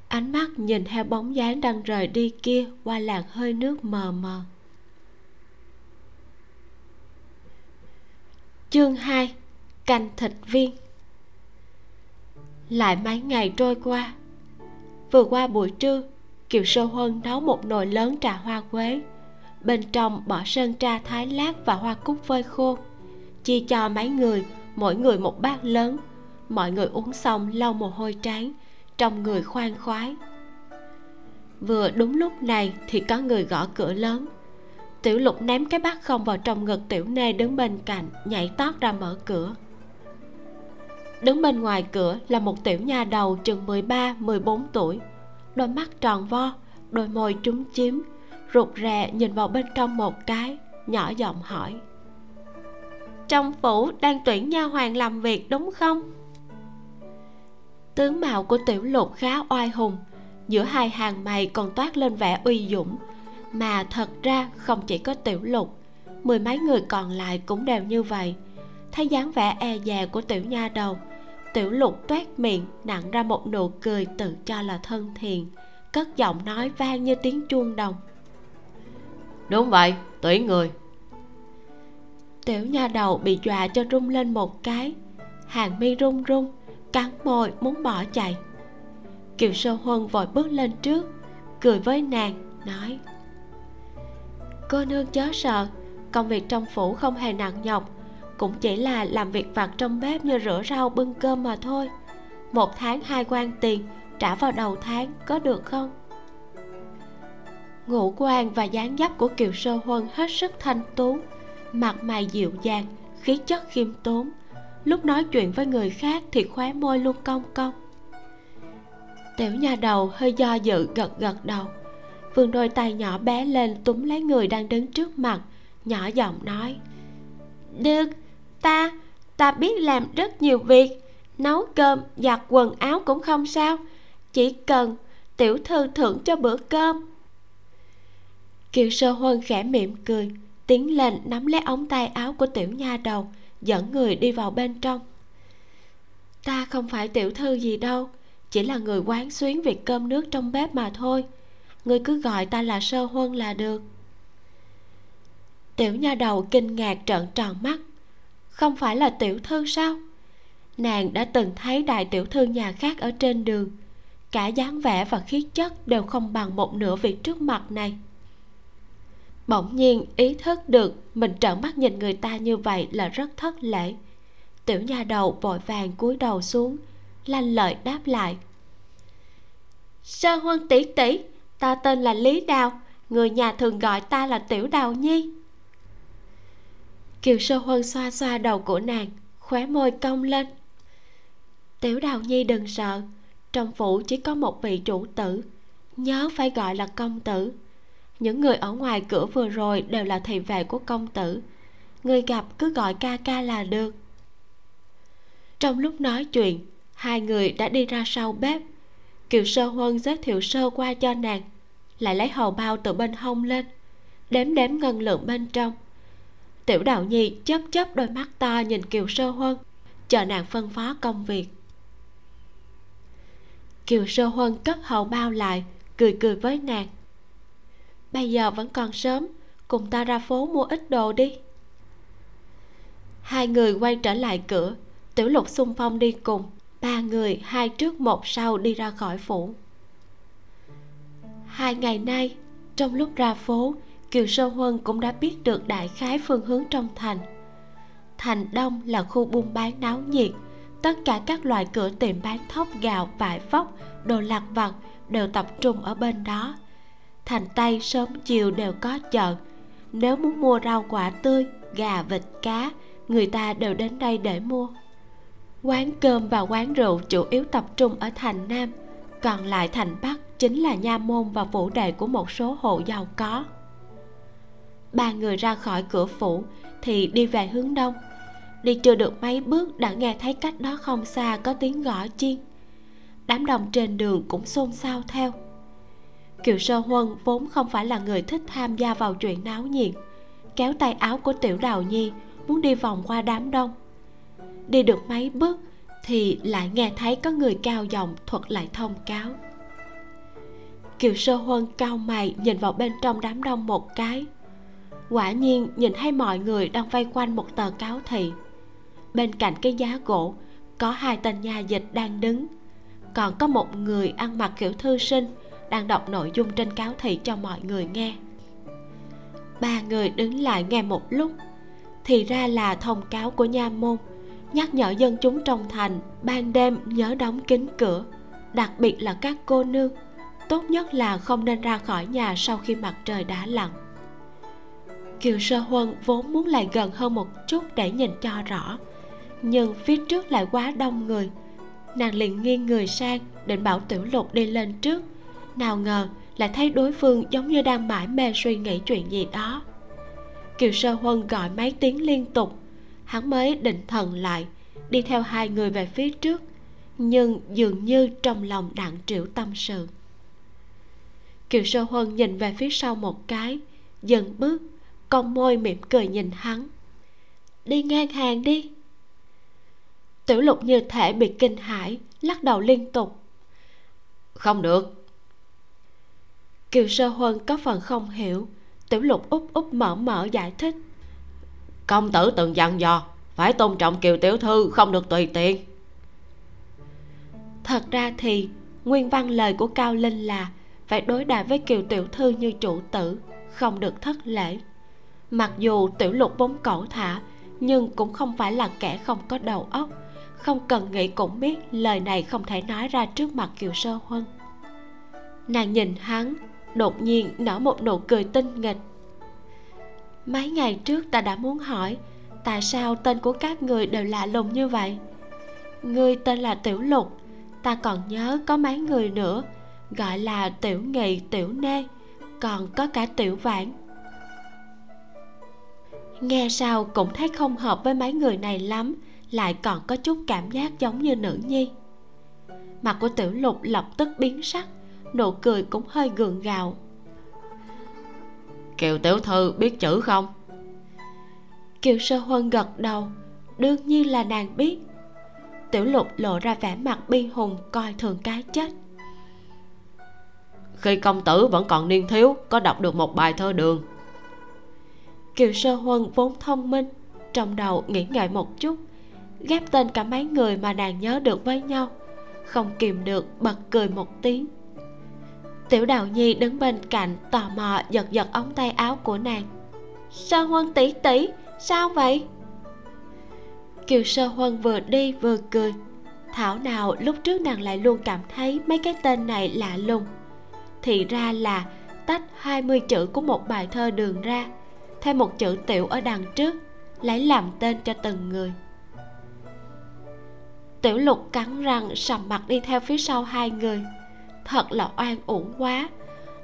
Ánh mắt nhìn theo bóng dáng đang rời đi kia qua làn hơi nước mờ mờ. Chương 2 canh thịt viên. Lại mấy ngày trôi qua, vừa qua buổi trưa, kiều sơ huân nấu một nồi lớn trà hoa quế. Bên trong bỏ sơn tra thái lát và hoa cúc phơi khô, chia cho mấy người, mỗi người một bát lớn. Mọi người uống xong lau mồ hôi trán, trong người khoan khoái. Vừa đúng lúc này thì có người gõ cửa lớn tiểu lục ném cái bát không vào trong ngực tiểu nê đứng bên cạnh nhảy tót ra mở cửa. Đứng bên ngoài cửa là một tiểu nha đầu chừng 13, 14 tuổi. Đôi mắt tròn vo đôi môi trúng chiếm, rụt rè nhìn vào bên trong một cái nhỏ giọng hỏi. Trong phủ đang tuyển nha hoàng làm việc đúng không? Tướng mạo của tiểu lục khá oai hùng giữa hai hàng mày còn toát lên vẻ uy dũng mà thật ra không chỉ có tiểu lục mười mấy người còn lại cũng đều như vậy. Thấy dáng vẻ e dè của tiểu nha đầu tiểu lục toét miệng nặng ra một nụ cười tự cho là thân thiện cất giọng nói vang như tiếng chuông đồng. Đúng vậy tuyển người. Tiểu nha đầu bị dọa cho rung lên một cái hàng mi run run cắn môi muốn bỏ chạy. Kiều sơ huân vội bước lên trước cười với nàng nói cô nương chớ sợ, công việc trong phủ không hề nặng nhọc, cũng chỉ là làm việc vặt trong bếp như rửa rau, bưng cơm mà thôi. Một tháng hai quan tiền trả vào đầu tháng, có được không? Ngũ quan và dáng dấp của kiều sơ huân hết sức thanh tú, mặt mày dịu dàng, khí chất khiêm tốn. Lúc nói chuyện với người khác thì khóe môi luôn cong cong. Tiểu nha đầu hơi do dự gật gật đầu vươn đôi tay nhỏ bé lên túm lấy người đang đứng trước mặt, nhỏ giọng nói, được, ta ta biết làm rất nhiều việc, nấu cơm, giặt quần áo cũng không sao, chỉ cần tiểu thư thưởng cho bữa cơm. Kiều sơ huân khẽ mỉm cười, tiến lên nắm lấy ống tay áo của tiểu nha đầu, dẫn người đi vào bên trong. Ta không phải tiểu thư gì đâu, chỉ là người quán xuyến việc cơm nước trong bếp mà thôi ngươi cứ gọi ta là sơ huân là được. Tiểu nha đầu kinh ngạc trợn tròn mắt. Không phải là tiểu thư sao? Nàng đã từng thấy đại tiểu thư nhà khác ở trên đường. Cả dáng vẻ và khí chất đều không bằng một nửa việc trước mặt này. Bỗng nhiên ý thức được mình trợn mắt nhìn người ta như vậy là rất thất lễ. Tiểu nha đầu vội vàng cúi đầu xuống, lanh lợi đáp lại. Sơ huân tỷ tỷ ta tên là lý đào, người nhà thường gọi ta là tiểu đào nhi. Kiều sơ huân xoa xoa đầu của nàng, khóe môi cong lên. Tiểu đào nhi đừng sợ, trong phủ chỉ có một vị chủ tử, nhớ phải gọi là công tử. Những người ở ngoài cửa vừa rồi đều là thị vệ của công tử. Người gặp cứ gọi ca ca là được. Trong lúc nói chuyện, hai người đã đi ra sau bếp kiều sơ huân giới thiệu sơ qua cho nàng, lại lấy hầu bao từ bên hông lên, đếm đếm ngân lượng bên trong. Tiểu đạo nhi chớp chớp đôi mắt to nhìn kiều sơ huân, chờ nàng phân phó công việc. Kiều sơ huân cất hầu bao lại, cười cười với nàng. Bây giờ vẫn còn sớm, cùng ta ra phố mua ít đồ đi. Hai người quay trở lại cửa, tiểu lục xung phong đi cùng ba người, hai trước, một sau đi ra khỏi phủ. Hai ngày nay, trong lúc ra phố, kiều sơ huân cũng đã biết được đại khái phương hướng trong thành. Thành đông là khu buôn bán náo nhiệt. Tất cả các loại cửa tiệm bán thóc, gạo, vải vóc, đồ lặt vặt đều tập trung ở bên đó. Thành tây sớm chiều đều có chợ. Nếu muốn mua rau quả tươi, gà, vịt, cá, người ta đều đến đây để mua quán cơm và quán rượu chủ yếu tập trung ở thành nam, còn lại thành bắc chính là nha môn và phủ đệ của một số hộ giàu có. Ba người ra khỏi cửa phủ thì đi về hướng đông. Đi chưa được mấy bước đã nghe thấy cách đó không xa có tiếng gõ chiên đám đông trên đường cũng xôn xao theo. Kiều sơ huân vốn không phải là người thích tham gia vào chuyện náo nhiệt, kéo tay áo của tiểu đào nhi muốn đi vòng qua đám đông đi được mấy bước thì lại nghe thấy có người cao giọng thuật lại thông cáo. Kiều sơ huân cao mày nhìn vào bên trong đám đông một cái. Quả nhiên nhìn thấy mọi người đang vây quanh một tờ cáo thị bên cạnh cái giá gỗ, có hai tên nhà dịch đang đứng. Còn có một người ăn mặc kiểu thư sinh đang đọc nội dung trên cáo thị cho mọi người nghe. Ba người đứng lại nghe một lúc, thì ra là thông cáo của nha môn nhắc nhở dân chúng trong thành ban đêm nhớ đóng kín cửa, đặc biệt là các cô nương. Tốt nhất là không nên ra khỏi nhà sau khi mặt trời đã lặn. Kiều sơ huân vốn muốn lại gần hơn một chút để nhìn cho rõ, nhưng phía trước lại quá đông người. Nàng liền nghiêng người sang, định bảo tiểu lục đi lên trước. Nào ngờ lại thấy đối phương giống như đang mải mê suy nghĩ chuyện gì đó. Kiều sơ huân gọi mấy tiếng liên tục hắn mới định thần lại đi theo hai người về phía trước nhưng dường như trong lòng đặng trĩu tâm sự. Kiều sơ huân nhìn về phía sau một cái dừng bước cong môi mỉm cười nhìn hắn. Đi ngang hàng đi. Tiểu lục như thể bị kinh hãi lắc đầu liên tục. Không được. Kiều sơ huân có phần không hiểu tiểu lục úp úp mở mở giải thích công tử từng dặn dò, phải tôn trọng kiều tiểu thư, không được tùy tiện. Thật ra thì, nguyên văn lời của cao linh là phải đối đãi với kiều tiểu thư như chủ tử, không được thất lễ. Mặc dù tiểu lục vốn cẩu thả, nhưng cũng không phải là kẻ không có đầu óc, không cần nghĩ cũng biết lời này không thể nói ra trước mặt kiều sơ huân. Nàng nhìn hắn, đột nhiên nở một nụ cười tinh nghịch mấy ngày trước ta đã muốn hỏi, tại sao tên của các người đều lạ lùng như vậy? Ngươi tên là tiểu lục, ta còn nhớ có mấy người nữa, gọi là tiểu nghị, tiểu nê, còn có cả tiểu vãn. Nghe sao cũng thấy không hợp với mấy người này lắm, lại còn có chút cảm giác giống như nữ nhi. Mặt của tiểu lục lập tức biến sắc, nụ cười cũng hơi gượng gạo kiều tiểu thư biết chữ không? Kiều sơ huân gật đầu đương nhiên là nàng biết. Tiểu lục lộ ra vẻ mặt bi hùng coi thường cái chết. Khi công tử vẫn còn niên thiếu có đọc được một bài thơ đường. Kiều sơ huân vốn thông minh trong đầu nghĩ ngợi một chút ghép tên cả mấy người mà nàng nhớ được với nhau không kìm được bật cười một tiếng tiểu đào nhi đứng bên cạnh tò mò giật giật ống tay áo của nàng. Sơ huân tỷ tỷ, sao vậy? Kiều sơ huân vừa đi vừa cười. Thảo nào lúc trước nàng lại luôn cảm thấy mấy cái tên này lạ lùng. Thì ra là tách 20 chữ của một bài thơ đường ra, thêm một chữ tiểu ở đằng trước, lấy làm tên cho từng người. Tiểu lục cắn răng sầm mặt đi theo phía sau hai người thật là oan uổng quá.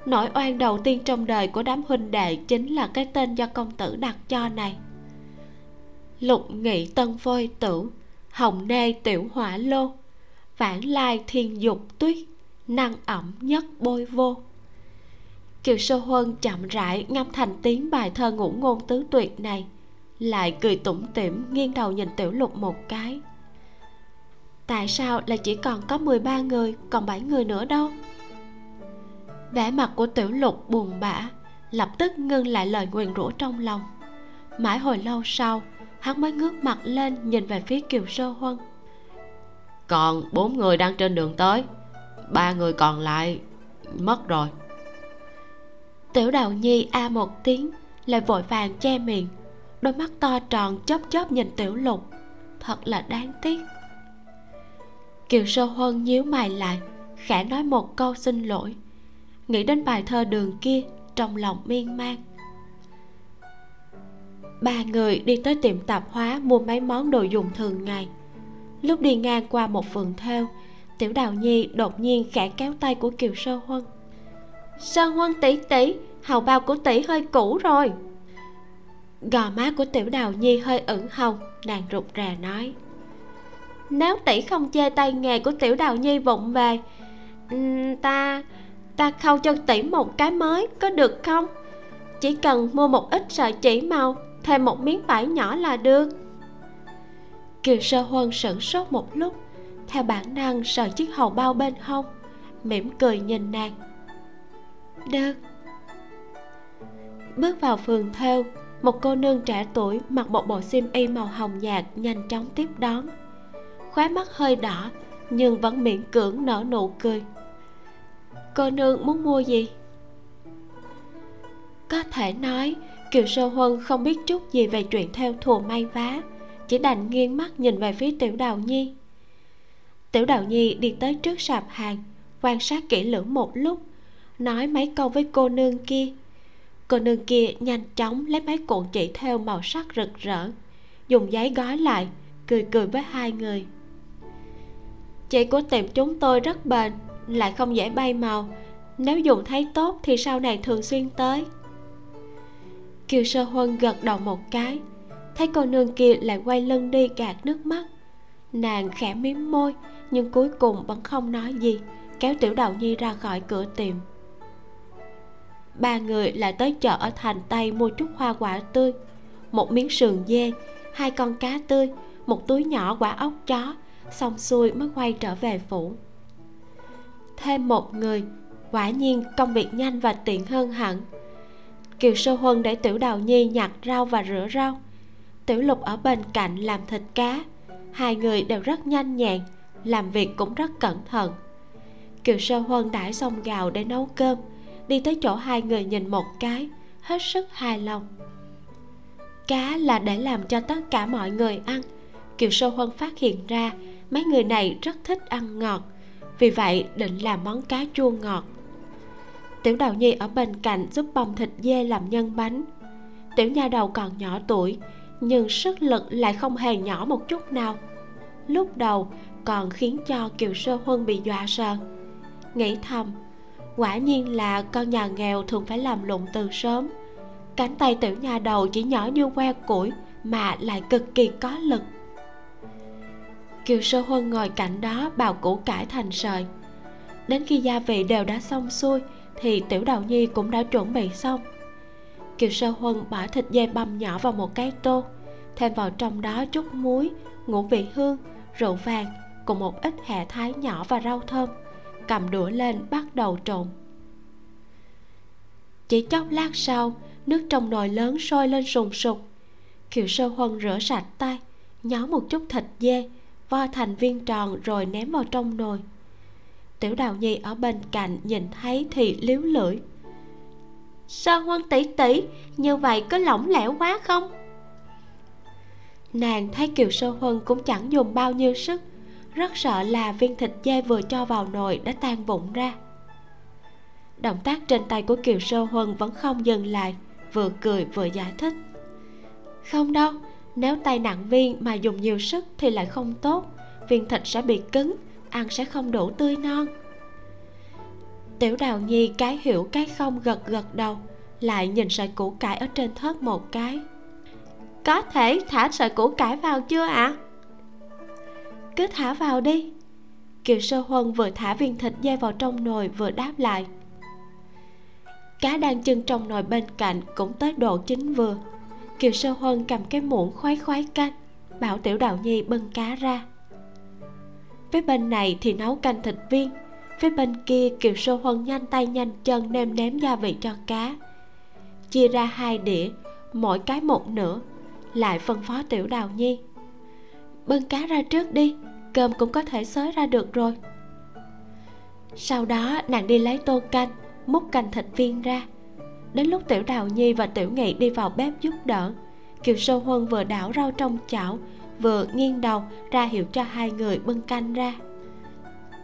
Nỗi oan đầu tiên trong đời của đám huynh đệ chính là cái tên do công tử đặt cho này. Lục nghị tân phôi tử, hồng nê tiểu hỏa lô vãn lai thiên dục tuyết, năng ẩm nhất bôi vô. Kiều sơ huân chậm rãi ngâm thành tiếng bài thơ ngũ ngôn tứ tuyệt này, lại cười tủm tỉm, nghiêng đầu nhìn tiểu lục một cái tại sao là chỉ còn có 13 người còn 7 người nữa đâu? Vẻ mặt của tiểu lục buồn bã lập tức ngưng lại lời nguyền rủa trong lòng. Mãi hồi lâu sau hắn mới ngước mặt lên nhìn về phía kiều sơ huân. Còn bốn người đang trên đường tới ba người còn lại mất rồi. Tiểu đào nhi a một tiếng lại vội vàng che miệng. Đôi mắt to tròn chớp chớp nhìn tiểu lục. Thật là đáng tiếc kiều sơ huân nhíu mày lại, khẽ nói một câu xin lỗi. Nghĩ đến bài thơ đường kia trong lòng miên man. Ba người đi tới tiệm tạp hóa mua mấy món đồ dùng thường ngày. Lúc đi ngang qua một vườn theo tiểu đào nhi đột nhiên khẽ kéo tay của kiều sơ huân sơ huân tỷ tỷ hầu bao của tỷ hơi cũ rồi. Gò má của tiểu đào nhi hơi ửng hồng, nàng rụt rè nói nếu tỷ không chê tay nghề của tiểu đào nhi vụng về ừ, ta ta khâu cho tỷ một cái mới, có được không? Chỉ cần mua một ít sợi chỉ màu, thêm một miếng vải nhỏ là được. Kiều sơ huân sửng sốt một lúc. Theo bản năng sờ chiếc hầu bao bên hông, mỉm cười nhìn nàng. Được. Bước vào phường theo một cô nương trẻ tuổi mặc một bộ xiêm y màu hồng nhạt nhanh chóng tiếp đón khóe mắt hơi đỏ, nhưng vẫn miễn cưỡng nở nụ cười. Cô nương muốn mua gì? Có thể nói, kiều sơ huân không biết chút gì về chuyện theo thùa may vá, chỉ đành nghiêng mắt nhìn về phía tiểu đào nhi. Tiểu đào nhi đi tới trước sạp hàng, quan sát kỹ lưỡng một lúc, nói mấy câu với cô nương kia. Cô nương kia nhanh chóng lấy mấy cuộn chỉ theo màu sắc rực rỡ, dùng giấy gói lại, cười cười với hai người chị của tiệm chúng tôi rất bền, lại không dễ bay màu. Nếu dùng thấy tốt thì sau này thường xuyên tới. Kiều sơ huân gật đầu một cái, thấy cô nương kia lại quay lưng đi gạt nước mắt. Nàng khẽ miếm môi, nhưng cuối cùng vẫn không nói gì, kéo tiểu đầu nhi ra khỏi cửa tiệm. Ba người lại tới chợ ở thành tây mua chút hoa quả tươi, một miếng sườn dê, hai con cá tươi, một túi nhỏ quả ốc chó xong xuôi mới quay trở về phủ. Thêm một người, quả nhiên công việc nhanh và tiện hơn hẳn. Kiều sơ huân để tiểu đào nhi nhặt rau và rửa rau. Tiểu lục ở bên cạnh làm thịt cá. Hai người đều rất nhanh nhẹn, làm việc cũng rất cẩn thận. Kiều sơ huân đãi xong gạo để nấu cơm, đi tới chỗ hai người nhìn một cái, hết sức hài lòng. Cá là để làm cho tất cả mọi người ăn, kiều sơ huân phát hiện ra mấy người này rất thích ăn ngọt, vì vậy định làm món cá chua ngọt. Tiểu đào nhi ở bên cạnh giúp bông thịt dê làm nhân bánh. Tiểu nha đầu còn nhỏ tuổi, nhưng sức lực lại không hề nhỏ một chút nào. Lúc đầu còn khiến cho kiều sơ huân bị dọa sợ. Nghĩ thầm, quả nhiên là con nhà nghèo thường phải làm lụng từ sớm. Cánh tay tiểu nha đầu chỉ nhỏ như que củi mà lại cực kỳ có lực kiều sơ huân ngồi cạnh đó bào củ cải thành sợi đến khi gia vị đều đã xong xuôi, thì tiểu đào nhi cũng đã chuẩn bị xong. Kiều sơ huân bỏ thịt dê băm nhỏ vào một cái tô, thêm vào trong đó chút muối, ngũ vị hương, rượu vàng, cùng một ít hẹ thái nhỏ và rau thơm, cầm đũa lên bắt đầu trộn. Chỉ chốc lát sau, nước trong nồi lớn sôi lên sùng sục. Kiều sơ huân rửa sạch tay nháo một chút thịt dê vo thành viên tròn rồi ném vào trong nồi. Tiểu đào nhi ở bên cạnh nhìn thấy thì liếu lưỡi. Sơ huân tỷ tỷ, như vậy có lỏng lẻo quá không? Nàng thấy kiều sơ huân cũng chẳng dùng bao nhiêu sức, rất sợ là viên thịt dê vừa cho vào nồi đã tan vụn ra. Động tác trên tay của kiều sơ huân vẫn không dừng lại, vừa cười vừa giải thích. Không đâu nếu tay nặng viên mà dùng nhiều sức thì lại không tốt, viên thịt sẽ bị cứng, ăn sẽ không đủ tươi non. Tiểu đào nhi cái hiểu cái không gật gật đầu, lại nhìn sợi củ cải ở trên thớt một cái. Có thể thả sợi củ cải vào chưa ạ? À? cứ thả vào đi. Kiều sơ huân vừa thả viên thịt dây vào trong nồi vừa đáp lại. Cá đang chân trong nồi bên cạnh cũng tới độ chín vừa kiều sơ huân cầm cái muỗng khoái khoái canh, bảo tiểu đạo nhi bưng cá ra. Phía bên này thì nấu canh thịt viên, phía bên kia kiều sơ huân nhanh tay nhanh chân nêm nếm gia vị cho cá. Chia ra hai đĩa, mỗi cái một nửa, lại phân phó tiểu đào nhi. Bưng cá ra trước đi, cơm cũng có thể xới ra được rồi. Sau đó, nàng đi lấy tô canh, múc canh thịt viên ra đến lúc tiểu đào nhi và tiểu nghị đi vào bếp giúp đỡ. Kiều sâu huân vừa đảo rau trong chảo, vừa nghiêng đầu ra hiệu cho hai người bưng canh ra.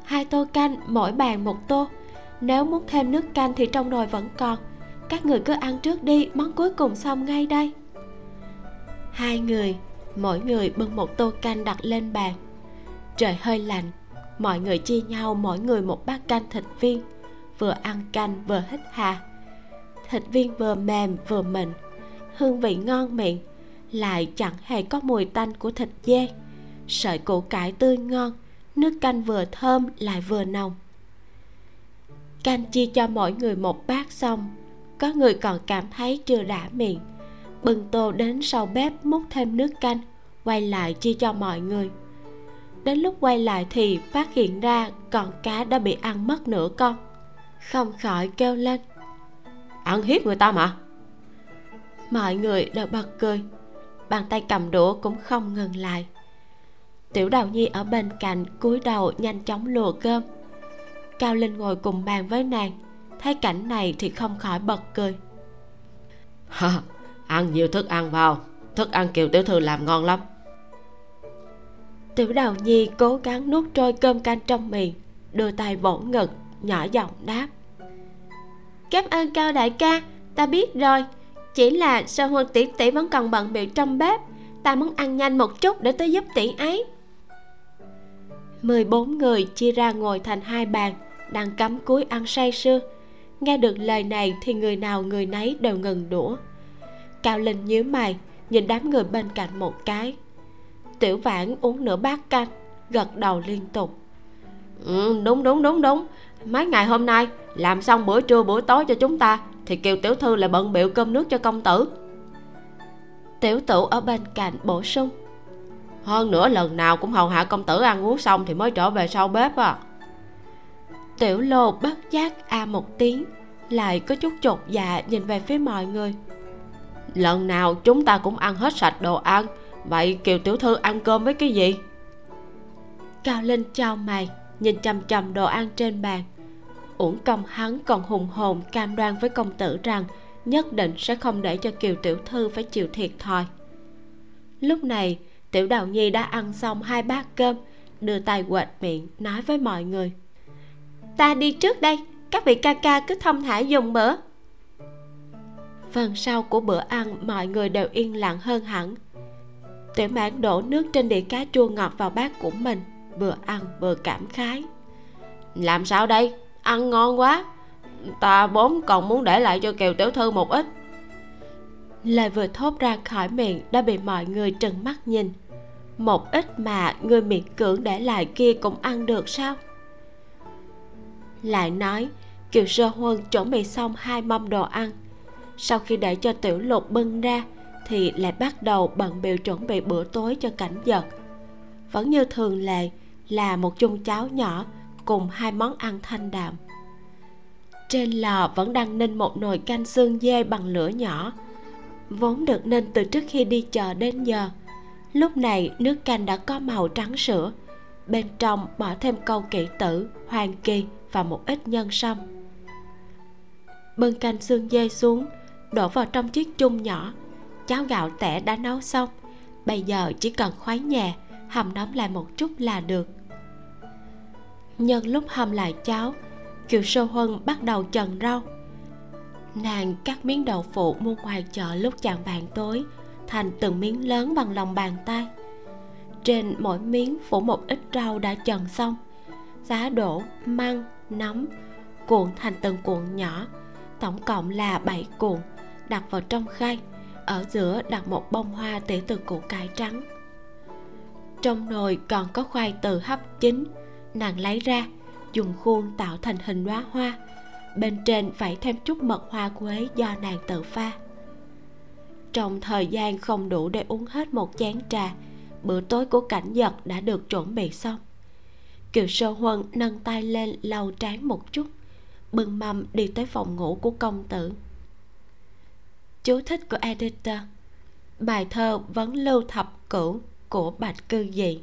Hai tô canh, mỗi bàn một tô. Nếu muốn thêm nước canh thì trong nồi vẫn còn. Các người cứ ăn trước đi, món cuối cùng xong ngay đây. Hai người, mỗi người bưng một tô canh đặt lên bàn. Trời hơi lạnh, mọi người chia nhau mỗi người một bát canh thịt viên. Vừa ăn canh vừa hít hà thịt viên vừa mềm vừa mịn, hương vị ngon miệng, lại chẳng hề có mùi tanh của thịt dê. Sợi củ cải tươi ngon, nước canh vừa thơm lại vừa nồng. Canh chia cho mỗi người một bát xong, có người còn cảm thấy chưa đã miệng. Bưng tô đến sau bếp múc thêm nước canh, quay lại chia cho mọi người. Đến lúc quay lại thì phát hiện ra con cá đã bị ăn mất nửa con. Không khỏi kêu lên ăn hiếp người ta mà. Mọi người đều bật cười. Bàn tay cầm đũa cũng không ngừng lại. Tiểu đào nhi ở bên cạnh cúi đầu nhanh chóng lùa cơm. Cao linh ngồi cùng bàn với nàng thấy cảnh này thì không khỏi bật cười. Ha ăn nhiều thức ăn vào. Thức ăn kiều tiểu thư làm ngon lắm. Tiểu đào nhi cố gắng nuốt trôi cơm canh trong miệng đưa tay vỗ ngực nhỏ giọng đáp cảm ơn cao đại ca. Ta biết rồi. Chỉ là sơ huân tỷ tỷ vẫn còn bận bịu trong bếp. Ta muốn ăn nhanh một chút để tới giúp tỷ ấy. 14 người chia ra ngồi thành hai bàn đang cắm cúi ăn say sưa. Nghe được lời này thì người nào người nấy đều ngừng đũa. Cao linh nhíu mày nhìn đám người bên cạnh một cái. Tiểu vãn uống nửa bát canh gật đầu liên tục. Ừ, đúng đúng đúng đúng mấy ngày hôm nay làm xong bữa trưa bữa tối cho chúng ta thì kiều tiểu thư lại bận biệu cơm nước cho công tử. Tiểu tửu ở bên cạnh bổ sung. Hơn nữa lần nào cũng hầu hạ công tử ăn uống xong thì mới trở về sau bếp à. Tiểu lô bất giác a một tiếng lại có chút chột dạ nhìn về phía mọi người. Lần nào chúng ta cũng ăn hết sạch đồ ăn vậy kiều tiểu thư ăn cơm với cái gì? Cao linh chào mày nhìn chằm chằm đồ ăn trên bàn. Uổng công hắn còn hùng hồn cam đoan với công tử rằng nhất định sẽ không để cho kiều tiểu thư phải chịu thiệt thòi. Lúc này, tiểu đào nhi đã ăn xong hai bát cơm, đưa tay quệt miệng nói với mọi người. Ta đi trước đây, các vị ca ca cứ thông thả dùng bữa. Phần sau của bữa ăn, mọi người đều yên lặng hơn hẳn. Tiểu mãn đổ nước trên đĩa cá chua ngọt vào bát của mình vừa ăn vừa cảm khái. Làm sao đây? Ăn ngon quá. Ta vốn còn muốn để lại cho kiều tiểu thư một ít. Lời vừa thốt ra khỏi miệng đã bị mọi người trừng mắt nhìn. Một ít mà người miệng cưỡng để lại kia cũng ăn được sao? Lại nói, kiều sơ huân chuẩn bị xong hai mâm đồ ăn. Sau khi để cho tiểu lục bưng ra, thì lại bắt đầu bận biểu chuẩn bị bữa tối cho cảnh vật. Vẫn như thường lệ là một chung cháo nhỏ cùng hai món ăn thanh đạm. Trên lò vẫn đang ninh một nồi canh xương dê bằng lửa nhỏ, vốn được ninh từ trước khi đi chợ đến giờ. Lúc này nước canh đã có màu trắng sữa, bên trong bỏ thêm câu kỹ tử, hoàng kỳ và một ít nhân sâm. Bưng canh xương dê xuống, đổ vào trong chiếc chung nhỏ. Cháo gạo tẻ đã nấu xong, bây giờ chỉ cần khuấy nhẹ, hầm nóng lại một chút là được nhân lúc hâm lại cháo kiều sơ huân bắt đầu trần rau. Nàng cắt miếng đậu phụ mua ngoài chợ lúc chạng vàng tối, thành từng miếng lớn bằng lòng bàn tay. Trên mỗi miếng phủ một ít rau đã trần xong. Giá đổ, măng, nấm, cuộn thành từng cuộn nhỏ, tổng cộng là 7 cuộn, đặt vào trong khay. Ở giữa đặt một bông hoa tỉa từ củ cải trắng. Trong nồi còn có khoai từ hấp chín nàng lấy ra, dùng khuôn tạo thành hình đóa hoa. Bên trên phải thêm chút mật hoa quế do nàng tự pha. Trong thời gian không đủ để uống hết một chén trà, bữa tối của cảnh vật đã được chuẩn bị xong. Kiều sơ huân nâng tay lên lau trán một chút, bưng mâm đi tới phòng ngủ của công tử. Chú thích của editor, bài thơ vấn lưu thập cửu của bạch cư dị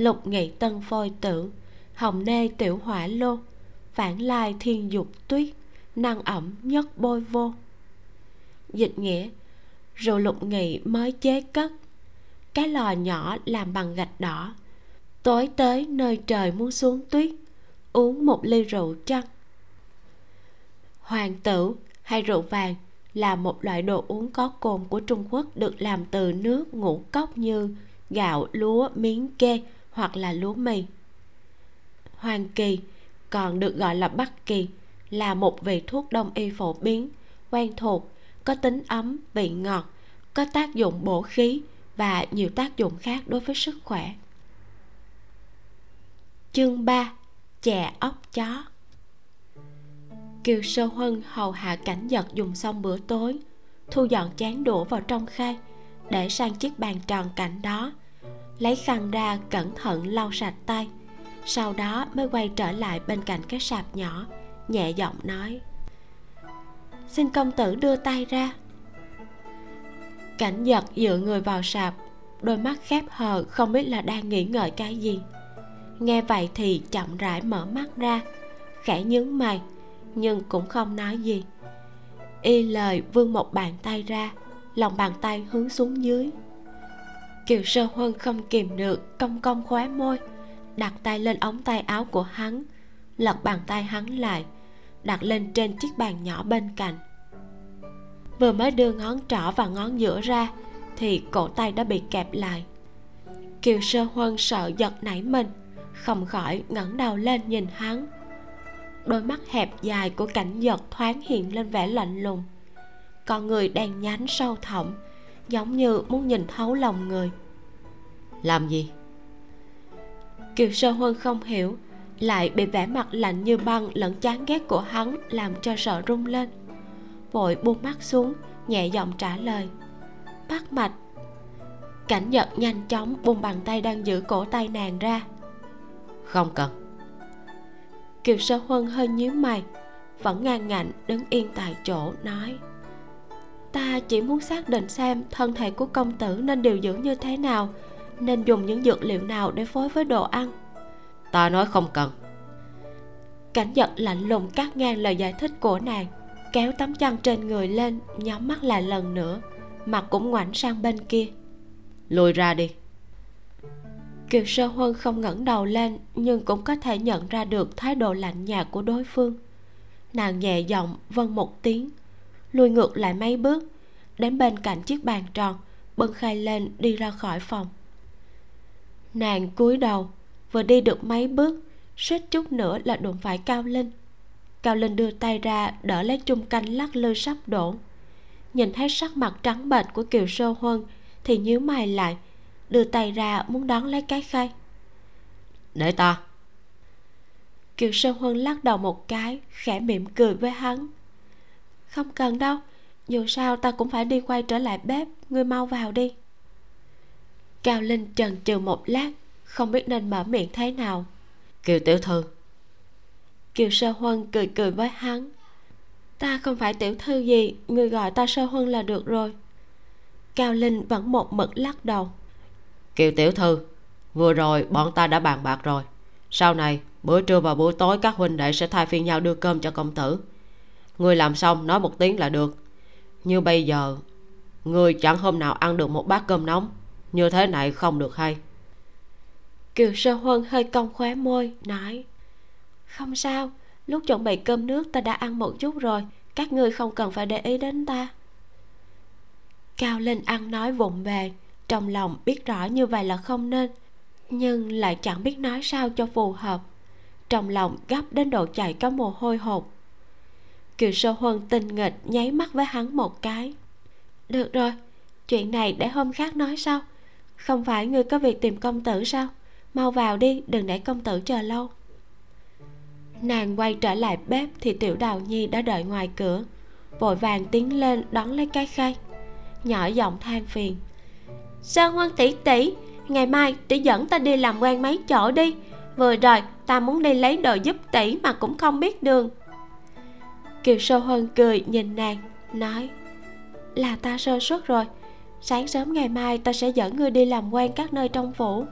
lục nghị tân phôi tử, hồng nê tiểu hỏa lô, phản lai thiên dục tuyết, năng ẩm nhất bôi vô. Dịch nghĩa, rượu lục nghị mới chế cất. Cái lò nhỏ làm bằng gạch đỏ, tối tới nơi trời muốn xuống tuyết, uống một ly rượu trăng hoàng tử hay rượu vàng là một loại đồ uống có cồn của trung quốc được làm từ nước ngũ cốc như gạo, lúa miến kê hoặc là lúa mì. Hoàng kỳ, còn được gọi là bắc kỳ, là một vị thuốc đông y phổ biến, quen thuộc, có tính ấm, vị ngọt, có tác dụng bổ khí và nhiều tác dụng khác đối với sức khỏe. Chương 3 chè ốc chó. Kiều sơ huân hầu hạ cảnh vật dùng xong bữa tối, thu dọn chén đũa vào trong khay để sang chiếc bàn tròn cạnh đó lấy khăn ra cẩn thận lau sạch tay, sau đó mới quay trở lại bên cạnh cái sạp nhỏ, nhẹ giọng nói, xin công tử đưa tay ra. Cảnh giật dựa người vào sạp, đôi mắt khép hờ, không biết là đang nghĩ ngợi cái gì. Nghe vậy thì chậm rãi mở mắt ra, khẽ nhướng mày, nhưng cũng không nói gì. Y lời vươn một bàn tay ra, lòng bàn tay hướng xuống dưới kiều sơ huân không kìm được, cong cong khóe môi, đặt tay lên ống tay áo của hắn, lật bàn tay hắn lại, đặt lên trên chiếc bàn nhỏ bên cạnh. Vừa mới đưa ngón trỏ và ngón giữa ra, thì cổ tay đã bị kẹp lại. Kiều sơ huân sợ giật nảy mình, không khỏi ngẩng đầu lên nhìn hắn. Đôi mắt hẹp dài của cảnh giật thoáng hiện lên vẻ lạnh lùng. Con người đen nhánh sâu thẳm, giống như muốn nhìn thấu lòng người làm gì? Kiều sơ huân không hiểu lại bị vẻ mặt lạnh như băng lẫn chán ghét của hắn làm cho sợ rung lên. Vội buông mắt xuống nhẹ giọng trả lời. Bắt mạch. Cảnh giật nhanh chóng buông bàn tay đang giữ cổ tay nàng ra. Không cần. Kiều sơ huân hơi nhíu mày vẫn ngang ngạnh đứng yên tại chỗ nói. Ta chỉ muốn xác định xem thân thể của công tử nên điều dưỡng như thế nào nên dùng những dược liệu nào để phối với đồ ăn? Ta nói không cần. Cảnh giật lạnh lùng cắt ngang lời giải thích của nàng, kéo tấm chăn trên người lên, nhắm mắt lại lần nữa, mặt cũng ngoảnh sang bên kia. Lùi ra đi. Kiều sơ huân không ngẩng đầu lên, nhưng cũng có thể nhận ra được thái độ lạnh nhạt của đối phương. Nàng nhẹ giọng vâng một tiếng lùi ngược lại mấy bước, đến bên cạnh chiếc bàn tròn, bưng khay lên đi ra khỏi phòng nàng cúi đầu vừa đi được mấy bước suýt chút nữa là đụng phải cao linh. Cao linh đưa tay ra đỡ lấy chung canh lắc lư sắp đổ. Nhìn thấy sắc mặt trắng bệch của kiều sơ huân thì nhíu mày lại đưa tay ra muốn đón lấy cái khay. Để ta. Kiều sơ huân lắc đầu một cái khẽ mỉm cười với hắn. Không cần đâu dù sao ta cũng phải đi quay trở lại bếp ngươi mau vào đi cao linh chần chừ một lát không biết nên mở miệng thế nào. Kiều tiểu thư. Kiều sơ huân cười cười với hắn. Ta không phải tiểu thư gì người gọi ta sơ huân là được rồi. Cao linh vẫn một mực lắc đầu. Kiều tiểu thư vừa rồi bọn ta đã bàn bạc rồi. Sau này bữa trưa và buổi tối các huynh đệ sẽ thay phiên nhau đưa cơm cho công tử. Người làm xong nói một tiếng là được. Như bây giờ người chẳng hôm nào ăn được một bát cơm nóng như thế này không được hay. Kiều sơ huân hơi cong khóe môi, nói, không sao, lúc chuẩn bị cơm nước ta đã ăn một chút rồi, các ngươi không cần phải để ý đến ta. Cao linh ăn nói vụng về, trong lòng biết rõ như vậy là không nên, nhưng lại chẳng biết nói sao cho phù hợp. Trong lòng gấp đến độ chạy có mồ hôi hột. Kiều sơ huân tinh nghịch nháy mắt với hắn một cái. Được rồi, chuyện này để hôm khác nói sau không phải ngươi có việc tìm công tử sao? Mau vào đi, đừng để công tử chờ lâu. Nàng quay trở lại bếp thì tiểu đào nhi đã đợi ngoài cửa. Vội vàng tiến lên đón lấy cái khay. Nhỏ giọng than phiền. Sơn huân tỷ tỷ, ngày mai tỷ dẫn ta đi làm quen mấy chỗ đi. Vừa rồi ta muốn đi lấy đồ giúp tỷ mà cũng không biết đường. Kiều sơ hơn cười nhìn nàng, nói, là ta sơ suất rồi sáng sớm ngày mai, ta sẽ dẫn ngươi đi làm quen các nơi trong phủ.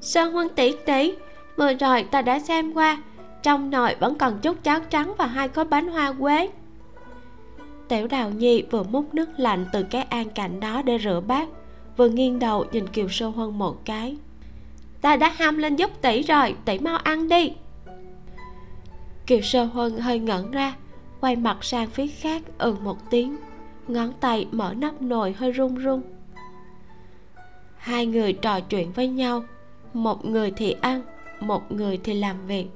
Sơn huân tỷ tỷ vừa rồi ta đã xem qua, trong nồi vẫn còn chút cháo trắng và hai khối bánh hoa quế. Tiểu đào nhi vừa múc nước lạnh từ cái an cạnh đó để rửa bát, vừa nghiêng đầu nhìn kiều sơ huân một cái. Ta đã ham lên giúp tỷ rồi, tỷ mau ăn đi. Kiều sơ huân hơi ngẩn ra, quay mặt sang phía khác ừ một tiếng ngón tay mở nắp nồi hơi run run. Hai người trò chuyện với nhau, một người thì ăn, một người thì làm việc.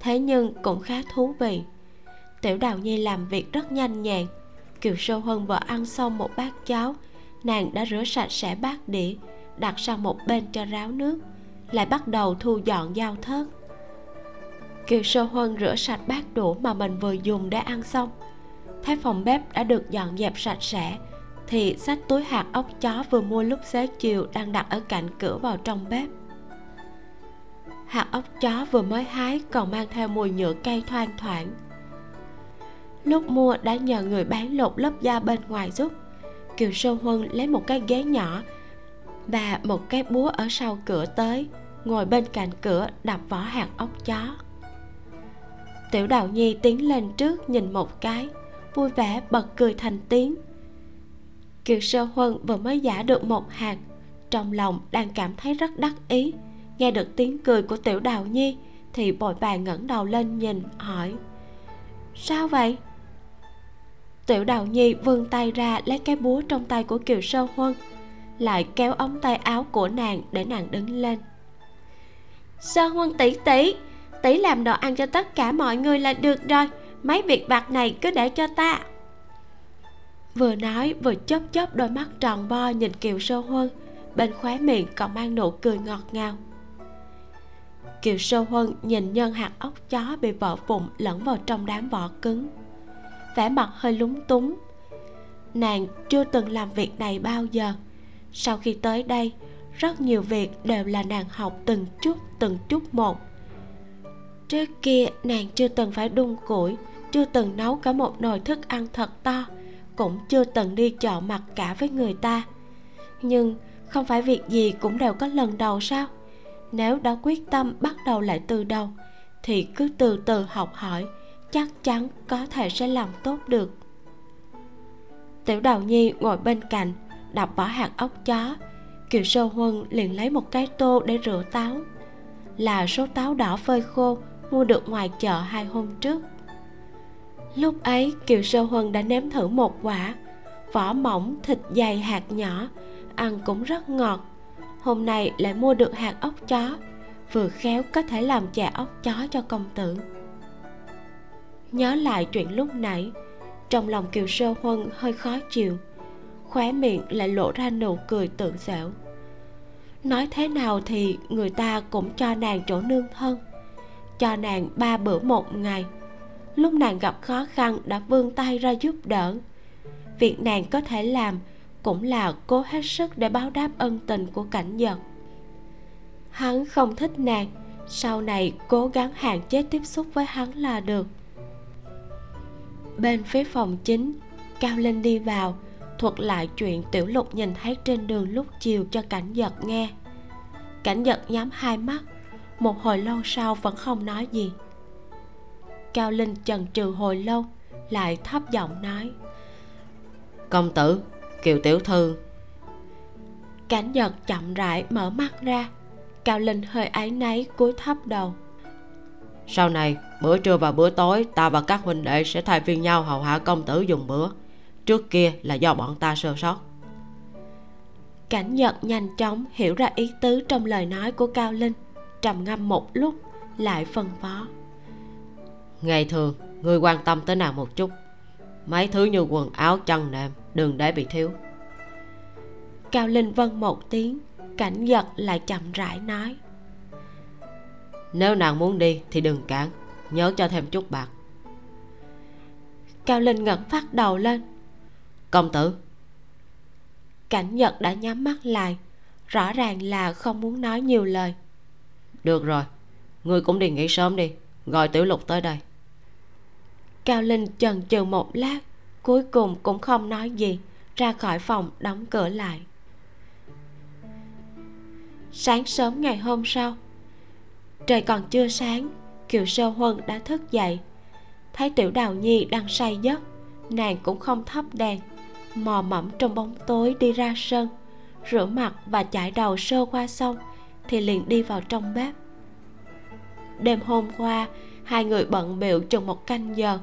Thế nhưng cũng khá thú vị. Tiểu đào nhi làm việc rất nhanh nhẹn. Kiều sơ hơn vừa ăn xong một bát cháo, nàng đã rửa sạch sẽ bát đĩa, đặt sang một bên cho ráo nước, lại bắt đầu thu dọn dao thớt. Kiều sơ huân rửa sạch bát đũa mà mình vừa dùng để ăn xong thấy phòng bếp đã được dọn dẹp sạch sẽ, thì xách túi hạt ốc chó vừa mua lúc xế chiều đang đặt ở cạnh cửa vào trong bếp. Hạt ốc chó vừa mới hái còn mang theo mùi nhựa cây thoang thoảng. Lúc mua đã nhờ người bán lột lớp da bên ngoài giúp. Kiều sơ huân lấy một cái ghế nhỏ và một cái búa ở sau cửa tới, ngồi bên cạnh cửa đập vỏ hạt ốc chó. Tiểu đào nhi tiến lên trước nhìn một cái vui vẻ, bật cười thành tiếng. Kiều sơ huân vừa mới giả được một hạt, trong lòng đang cảm thấy rất đắc ý. Nghe được tiếng cười của tiểu đào nhi, thì bội vàng ngẩng đầu lên nhìn, hỏi, sao vậy? Tiểu đào nhi vươn tay ra lấy cái búa trong tay của kiều sơ huân, lại kéo ống tay áo của nàng để nàng đứng lên. Sơ huân tỷ tỷ tỷ làm đồ ăn cho tất cả mọi người là được rồi mấy việc vặt này cứ để cho ta. Vừa nói, vừa chớp chớp đôi mắt tròn bo nhìn kiều sơ huân. Bên khóe miệng còn mang nụ cười ngọt ngào. Kiều sơ huân nhìn nhân hạt ốc chó bị vỡ vụn lẫn vào trong đám vỏ cứng. Vẻ mặt hơi lúng túng. Nàng chưa từng làm việc này bao giờ. Sau khi tới đây, rất nhiều việc đều là nàng học từng chút từng chút một. Trước kia, nàng chưa từng phải đun củi chưa từng nấu cả một nồi thức ăn thật to, cũng chưa từng đi chợ mặt cả với người ta. Nhưng không phải việc gì cũng đều có lần đầu sao? Nếu đã quyết tâm bắt đầu lại từ đầu, thì cứ từ từ học hỏi, chắc chắn có thể sẽ làm tốt được. Tiểu đào nhi ngồi bên cạnh, đập bỏ hạt ốc chó. Kiều sơ huân liền lấy một cái tô để rửa táo. Là số táo đỏ phơi khô mua được ngoài chợ hai hôm trước lúc ấy, kiều sơ huân đã nếm thử một quả. Vỏ mỏng, thịt dày hạt nhỏ, ăn cũng rất ngọt. Hôm nay lại mua được hạt ốc chó, vừa khéo có thể làm chè ốc chó cho công tử. Nhớ lại chuyện lúc nãy, trong lòng kiều sơ huân hơi khó chịu. Khóe miệng lại lộ ra nụ cười tự giễu nói thế nào thì người ta cũng cho nàng chỗ nương thân, cho nàng ba bữa một ngày lúc nàng gặp khó khăn đã vươn tay ra giúp đỡ. Việc nàng có thể làm cũng là cố hết sức để báo đáp ân tình của cảnh giật hắn không thích nàng, sau này cố gắng hạn chế tiếp xúc với hắn là được. Bên phía phòng chính, cao linh đi vào, thuật lại chuyện tiểu lục nhìn thấy trên đường lúc chiều cho cảnh giật nghe. Cảnh giật nhắm hai mắt, một hồi lâu sau vẫn không nói gì cao linh chần chừ hồi lâu lại thấp giọng nói. Công tử kiều tiểu thư. Cảnh giật chậm rãi mở mắt ra cao linh hơi áy náy cúi thấp đầu. Sau này bữa trưa và bữa tối ta và các huynh đệ sẽ thay phiên nhau hầu hạ công tử dùng bữa. Trước kia là do bọn ta sơ sót. Cảnh nhật nhanh chóng hiểu ra ý tứ trong lời nói của cao linh trầm ngâm một lúc lại phân phó ngày thường ngươi quan tâm tới nàng một chút. Mấy thứ như quần áo, chân nệm đừng để bị thiếu. Cao linh vân một tiếng, cảnh giật lại chậm rãi nói. Nếu nàng muốn đi thì đừng cản, nhớ cho thêm chút bạc. Cao linh ngẩng phát đầu lên. Công tử. Cảnh nhật đã nhắm mắt lại, rõ ràng là không muốn nói nhiều lời. Được rồi ngươi cũng đi nghỉ sớm đi, gọi tiểu lục tới đây cao linh chần chừ một lát, cuối cùng cũng không nói gì, ra khỏi phòng đóng cửa lại. Sáng sớm ngày hôm sau, trời còn chưa sáng, kiều sơ huân đã thức dậy. Thấy tiểu đào nhi đang say giấc, nàng cũng không thắp đèn, mò mẫm trong bóng tối đi ra sân, rửa mặt và chải đầu sơ qua xong thì liền đi vào trong bếp. Đêm hôm qua, hai người bận biểu chừng một canh giờ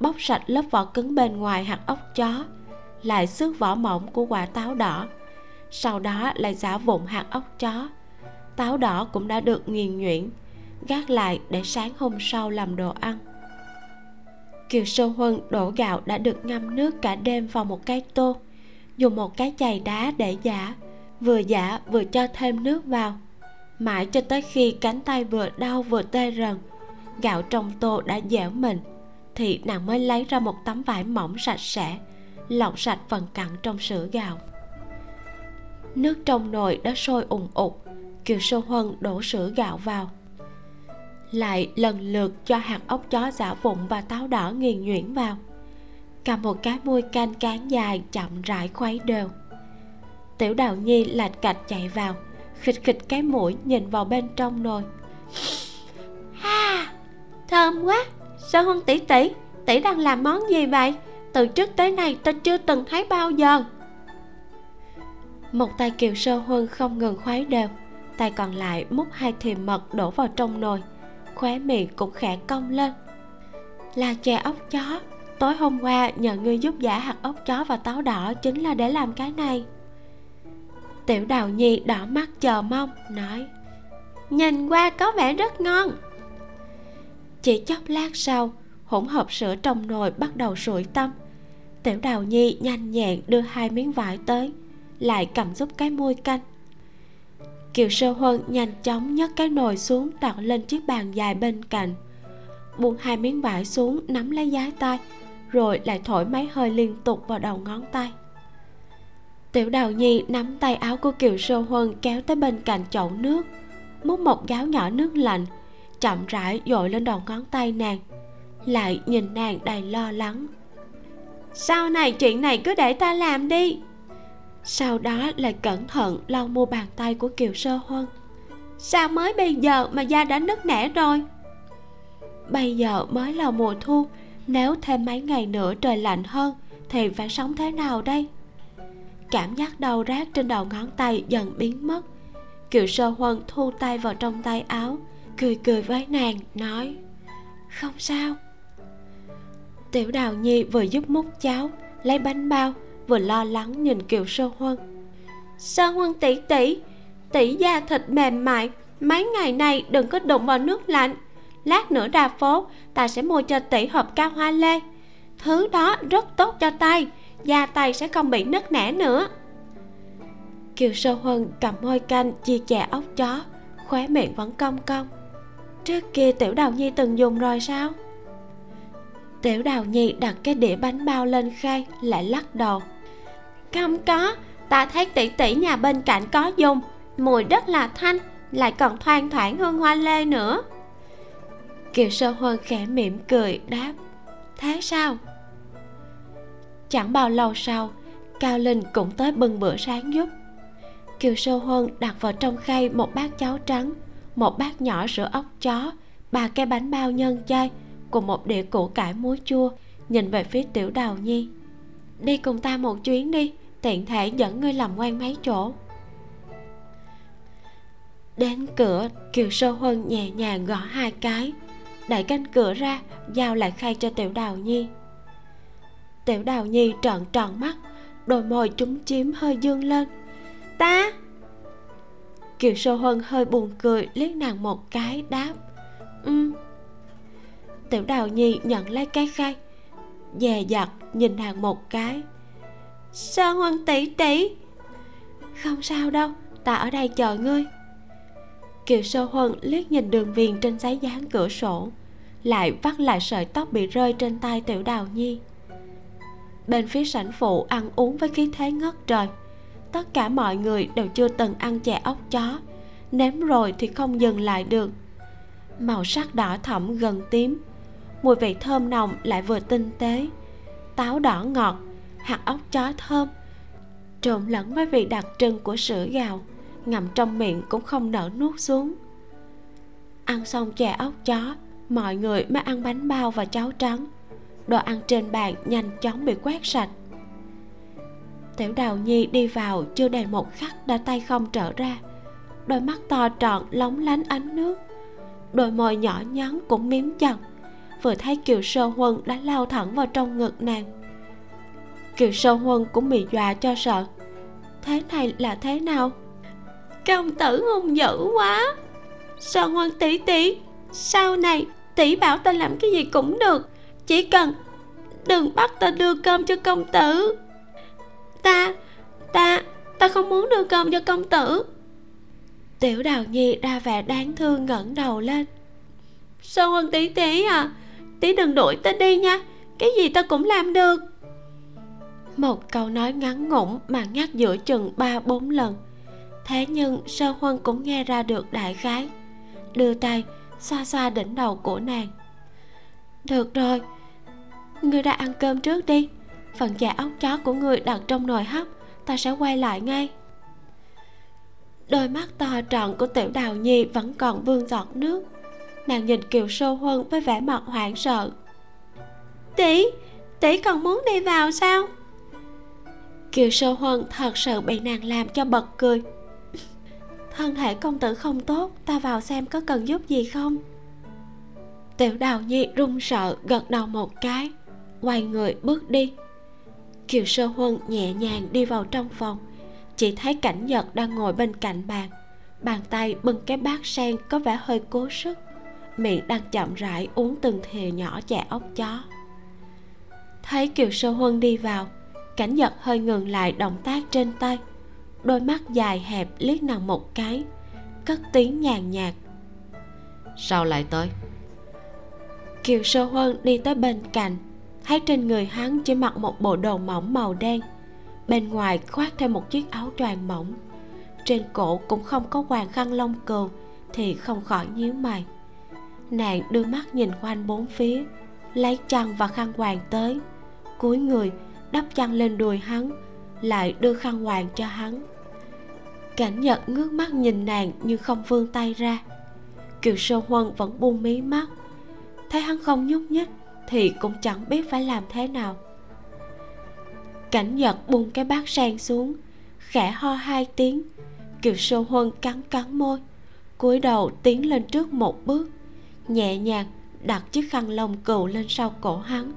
bóc sạch lớp vỏ cứng bên ngoài hạt ốc chó, lại xước vỏ mỏng của quả táo đỏ. Sau đó lại giả vụn hạt ốc chó. Táo đỏ cũng đã được nghiền nhuyễn, gác lại để sáng hôm sau làm đồ ăn. Kiều sơ huân đổ gạo đã được ngâm nước cả đêm vào một cái tô, dùng một cái chày đá để giả, vừa giả vừa cho thêm nước vào. Mãi cho tới khi cánh tay vừa đau vừa tê rần, gạo trong tô đã dẻo mình thì nàng mới lấy ra một tấm vải mỏng sạch sẽ lọc sạch phần cặn trong sữa gạo. Nước trong nồi đã sôi ùng ục kiều sơ huân đổ sữa gạo vào. Lại lần lượt cho hạt ốc chó giả vụn và táo đỏ nghiền nhuyễn vào. Cầm một cái môi canh cán dài chậm rãi khuấy đều. Tiểu đào nhi lạch cạch chạy vào khịch khịch cái mũi nhìn vào bên trong nồi. Ha! Thơm quá! Sao hương tỷ tỷ tỷ đang làm món gì vậy? Từ trước tới nay ta chưa từng thấy bao giờ. Một tay kiều sơ huân không ngừng khuấy đều, tay còn lại múc hai thìa mật đổ vào trong nồi, khóe miệng cũng khẽ cong lên. Là chè ốc chó, tối hôm qua nhờ ngươi giúp giả hạt ốc chó và táo đỏ chính là để làm cái này. Tiểu đào nhi đỏ mắt chờ mong, nói, nhìn qua có vẻ rất ngon chỉ chốc lát sau, hỗn hợp sữa trong nồi bắt đầu sủi tâm tiểu đào nhi nhanh nhẹn đưa hai miếng vải tới, lại cầm giúp cái môi canh. Kiều sơ huân nhanh chóng nhấc cái nồi xuống đặt lên chiếc bàn dài bên cạnh. Buông hai miếng vải xuống nắm lấy giái tay, rồi lại thổi máy hơi liên tục vào đầu ngón tay. Tiểu đào nhi nắm tay áo của kiều sơ huân kéo tới bên cạnh chậu nước, múc một gáo nhỏ nước lạnh chậm rãi dội lên đầu ngón tay nàng, lại nhìn nàng đầy lo lắng. Sau này chuyện này cứ để ta làm đi. Sau đó lại cẩn thận lau mua bàn tay của kiều sơ huân. Sao mới bây giờ mà da đã nứt nẻ rồi? Bây giờ mới là mùa thu, nếu thêm mấy ngày nữa trời lạnh hơn thì phải sống thế nào đây? Cảm giác đau rát trên đầu ngón tay dần biến mất. Kiều sơ huân thu tay vào trong tay áo cười cười với nàng, nói, không sao. Tiểu đào nhi vừa giúp múc cháo, lấy bánh bao, vừa lo lắng nhìn kiều sơ huân. Sơ huân tỷ tỷ tỷ da thịt mềm mại, mấy ngày nay đừng có đụng vào nước lạnh. Lát nữa ra phố, ta sẽ mua cho tỷ hộp cao hoa lê. Thứ đó rất tốt cho tay, da tay sẽ không bị nứt nẻ nữa. Kiều sơ huân cầm môi canh chia chè ốc chó, khóe miệng vẫn cong cong trước kia tiểu đào nhi từng dùng rồi sao? Tiểu đào nhi đặt cái đĩa bánh bao lên khay, lại lắc đầu. Không có, ta thấy tỷ tỷ nhà bên cạnh có dùng. Mùi rất là thanh, lại còn thoang thoảng hương hoa lê nữa. Kiều sơ huân khẽ mỉm cười, đáp, thế sao? Chẳng bao lâu sau, cao linh cũng tới bưng bữa sáng giúp. Kiều sơ huân đặt vào trong khay một bát cháo trắng một bát nhỏ sữa ốc chó, ba cái bánh bao nhân chay cùng một đĩa củ cải muối chua, nhìn về phía tiểu đào nhi. Đi cùng ta một chuyến đi, tiện thể dẫn ngươi làm quen mấy chỗ. Đến cửa, kiều sơ huân nhẹ nhàng gõ hai cái, đẩy cánh cửa ra, giao lại khay cho tiểu đào nhi. Tiểu đào nhi trợn tròn mắt, đôi môi chúng chiếm hơi dương lên. Ta kiều sơ huân hơi buồn cười, liếc nàng một cái, đáp ừ tiểu đào nhi nhận lấy cái khay dè dặt nhìn nàng một cái sơ huân tỷ tỷ. Không sao đâu, ta ở đây chờ ngươi. Kiều sơ huân liếc nhìn đường viền trên giấy dán cửa sổ, lại vắt lại sợi tóc bị rơi trên tay tiểu đào nhi. Bên phía sảnh phụ ăn uống với khí thế ngất trời tất cả mọi người đều chưa từng ăn chè ốc chó. Nếm rồi thì không dừng lại được. Màu sắc đỏ thẫm gần tím, mùi vị thơm nồng lại vừa tinh tế. Táo đỏ ngọt, hạt ốc chó thơm, trộn lẫn với vị đặc trưng của sữa gạo, ngậm trong miệng cũng không nở nuốt xuống. Ăn xong chè ốc chó, mọi người mới ăn bánh bao và cháo trắng. Đồ ăn trên bàn nhanh chóng bị quét sạch tiểu đào nhi đi vào, chưa đầy một khắc đã tay không trở ra. Đôi mắt to tròn lóng lánh ánh nước. Đôi môi nhỏ nhắn cũng miếm chặt. Vừa thấy kiều sơ huân đã lao thẳng vào trong ngực nàng. Kiều sơ huân cũng bị dọa cho sợ. Thế này là thế nào? Công tử hung dữ quá. Sơ huân tỷ tỷ sau này tỷ bảo ta làm cái gì cũng được. Chỉ cần đừng bắt ta đưa cơm cho công tử ta ta ta không muốn đưa cơm cho công tử. Tiểu đào nhi ra vẻ đáng thương ngẩng đầu lên. Sơn quân tỷ tỷ à? Tỷ đừng đuổi ta đi nha. Cái gì ta cũng làm được. Một câu nói ngắn ngủn mà nhắc giữa chừng ba bốn lần. Thế nhưng sơ huân cũng nghe ra được đại khái. Đưa tay xoa xoa đỉnh đầu của nàng. Được rồi ngươi đã ăn cơm trước đi phần chả ốc chó của người đặt trong nồi hấp, ta sẽ quay lại ngay. Đôi mắt to tròn của tiểu đào nhi vẫn còn vương giọt nước. Nàng nhìn kiều sô huân với vẻ mặt hoảng sợ. Tỷ tỷ còn muốn đi vào sao? Kiều sô huân thật sự bị nàng làm cho bật cười. Thân thể công tử không tốt, ta vào xem có cần giúp gì không? Tiểu đào nhi run sợ, gật đầu một cái, quay người bước đi kiều sơ huân nhẹ nhàng đi vào trong phòng. Chỉ thấy cảnh nhật đang ngồi bên cạnh bàn. Bàn tay bưng cái bát sen có vẻ hơi cố sức. Miệng đang chậm rãi uống từng thìa nhỏ chè ốc chó. Thấy kiều sơ huân đi vào cảnh nhật hơi ngừng lại động tác trên tay. Đôi mắt dài hẹp liếc nàng một cái cất tiếng nhàn nhạt. Sao lại tới? Kiều sơ huân đi tới bên cạnh thấy trên người hắn chỉ mặc một bộ đồ mỏng màu đen. Bên ngoài khoác thêm một chiếc áo choàng mỏng. Trên cổ cũng không có hoàng khăn lông cừu thì không khỏi nhíu mày. Nàng đưa mắt nhìn quanh bốn phía, lấy chăn và khăn hoàng tới. Cúi người, đắp chăn lên đùi hắn, lại đưa khăn hoàng cho hắn. Cảnh nhật ngước mắt nhìn nàng nhưng không vươn tay ra. Kiều sơ huân vẫn buông mí mắt. Thấy hắn không nhúc nhích thì cũng chẳng biết phải làm thế nào. Cảnh giật buông cái bát sen xuống, khẽ ho hai tiếng. Kiều sô huân cắn cắn môi, cúi đầu tiến lên trước một bước, nhẹ nhàng đặt chiếc khăn lông cừu lên sau cổ hắn,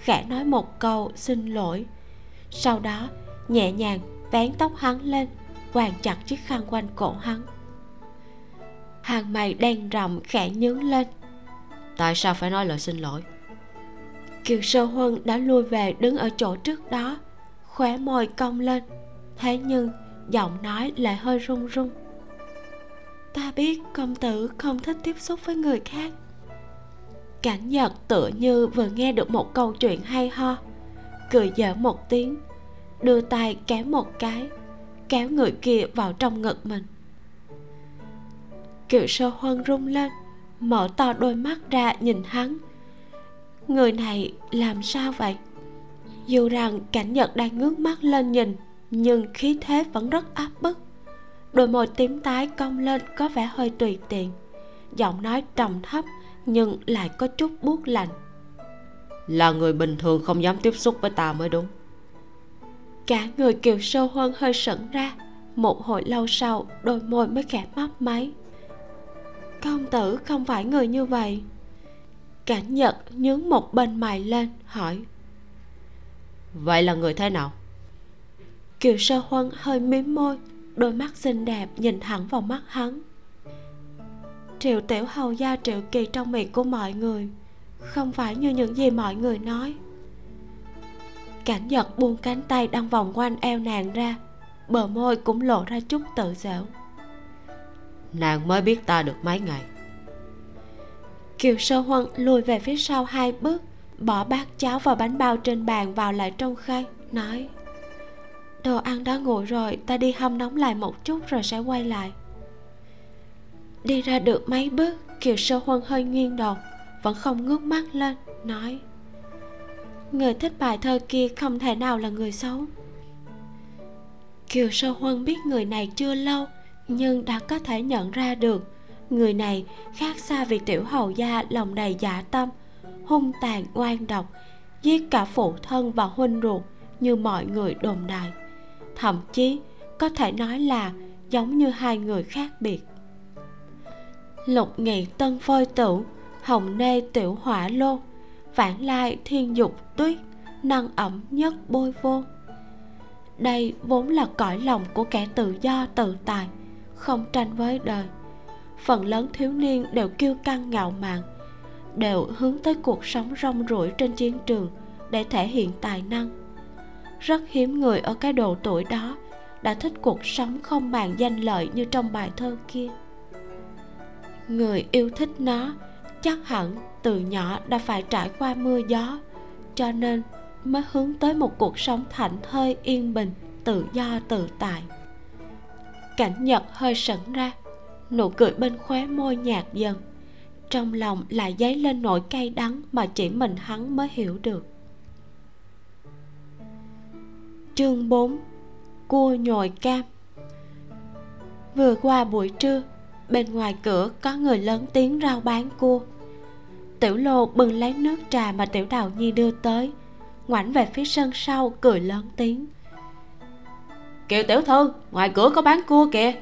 khẽ nói một câu xin lỗi. Sau đó, nhẹ nhàng vén tóc hắn lên, quàng chặt chiếc khăn quanh cổ hắn. Hàng mày đen rậm khẽ nhướng lên. Tại sao phải nói lời xin lỗi? Kiều sơ huân đã lui về đứng ở chỗ trước đó, khóe môi cong lên. Thế nhưng, giọng nói lại hơi run run. Ta biết công tử không thích tiếp xúc với người khác. Cảnh nhật tựa như vừa nghe được một câu chuyện hay ho. Cười dở một tiếng, đưa tay kéo một cái, kéo người kia vào trong ngực mình. Kiều sơ huân rung lên, mở to đôi mắt ra nhìn hắn người này làm sao vậy? Dù rằng cảnh nhật đang ngước mắt lên nhìn nhưng khí thế vẫn rất áp bức. Đôi môi tím tái cong lên có vẻ hơi tùy tiện. Giọng nói trầm thấp nhưng lại có chút buốt lạnh. Là người bình thường không dám tiếp xúc với ta mới đúng. Cả người kiều sâu huân hơi sững ra. Một hồi lâu sau đôi môi mới khẽ mấp máy. Công tử không phải người như vậy cảnh nhật nhướng một bên mày lên hỏi. Vậy là người thế nào? Kiều sơ huân hơi mím môi đôi mắt xinh đẹp nhìn thẳng vào mắt hắn. Triệu tiểu hầu gia triệu kỳ trong miệng của mọi người không phải như những gì mọi người nói. Cảnh giật buông cánh tay đang vòng quanh eo nàng ra bờ môi cũng lộ ra chút tự giễu nàng mới biết ta được mấy ngày kiều sơ huân lùi về phía sau hai bước, bỏ bát cháo và bánh bao trên bàn vào lại trong khay, nói, đồ ăn đã nguội rồi, ta đi hâm nóng lại một chút rồi sẽ quay lại. Đi ra được mấy bước, kiều sơ huân hơi nghiêng đầu, vẫn không ngước mắt lên, nói, người thích bài thơ kia không thể nào là người xấu. Kiều sơ huân biết người này chưa lâu, nhưng đã có thể nhận ra được người này khác xa việc tiểu hầu gia lòng đầy giả tâm, hung tàn oan độc, giết cả phụ thân và huynh ruột như mọi người đồn đại thậm chí có thể nói là giống như hai người khác biệt. Lục nghị tân phôi tử, hồng nê tiểu hỏa lô, vãn lai thiên dục tuyết, năng ẩm nhất bôi vô. Đây vốn là cõi lòng của kẻ tự do tự tài không tranh với đời phần lớn thiếu niên đều kiêu căng ngạo mạn, đều hướng tới cuộc sống rong ruổi trên chiến trường để thể hiện tài năng. Rất hiếm người ở cái độ tuổi đó đã thích cuộc sống không màng danh lợi như trong bài thơ kia. Người yêu thích nó chắc hẳn từ nhỏ đã phải trải qua mưa gió, cho nên mới hướng tới một cuộc sống thảnh thơi yên bình, tự do tự tại. Cảnh nhật hơi sững ra nụ cười bên khóe môi nhạt dần. Trong lòng lại dấy lên nỗi cay đắng mà chỉ mình hắn mới hiểu được. Chương 4 Cua nhồi cam. Vừa qua buổi trưa, Bên ngoài cửa có người lớn tiếng rao bán cua. Tiểu lô bưng lấy nước trà mà tiểu đào nhi đưa tới. Ngoảnh về phía sân sau, cười lớn tiếng. Kiều tiểu thư, Ngoài cửa có bán cua kìa.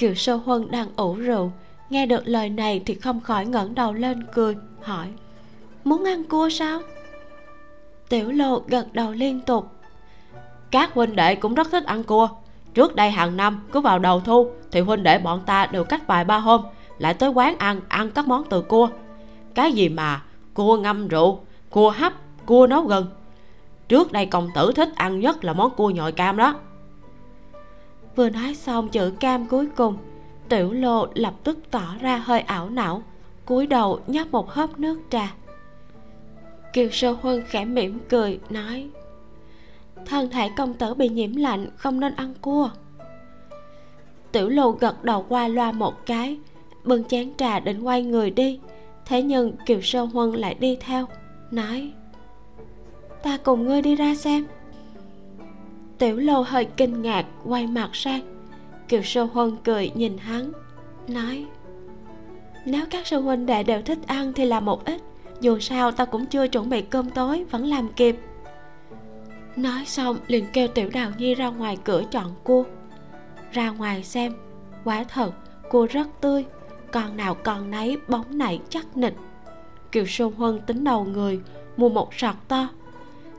Kiều sơ huân đang ủ rượu. Nghe được lời này thì không khỏi ngẩng đầu lên cười, Hỏi, Muốn ăn cua sao? Tiểu lộ gật đầu liên tục, các huynh đệ cũng rất thích ăn cua. Trước đây hàng năm cứ vào đầu thu thì huynh đệ bọn ta đều cách vài ba hôm, lại tới quán ăn ăn các món từ cua. Cái gì mà cua ngâm rượu, cua hấp, cua nấu gừng? Trước đây công tử thích ăn nhất là món cua nhồi cam đó vừa nói xong, chữ cam cuối cùng, tiểu lô lập tức tỏ ra hơi ảo não, cúi đầu nhấp một hớp nước trà. Kiều sơ huân khẽ mỉm cười, nói, thân thể công tử bị nhiễm lạnh, không nên ăn cua. Tiểu lô gật đầu qua loa một cái, bưng chén trà định quay người đi, thế nhưng kiều sơ huân lại đi theo, nói, ta cùng ngươi đi ra xem tiểu lâu hơi kinh ngạc, quay mặt sang kiều sơ huân cười nhìn hắn, nói, nếu các sư huynh đệ đều thích ăn thì làm một ít, dù sao ta cũng chưa chuẩn bị cơm tối, vẫn làm kịp. Nói xong, liền kêu tiểu đào nhi ra ngoài cửa chọn cua. Ra ngoài xem, quả thật, cua rất tươi, con nào con nấy bóng nảy chắc nịch. Kiều sô huân tính đầu người, mua một sọt to.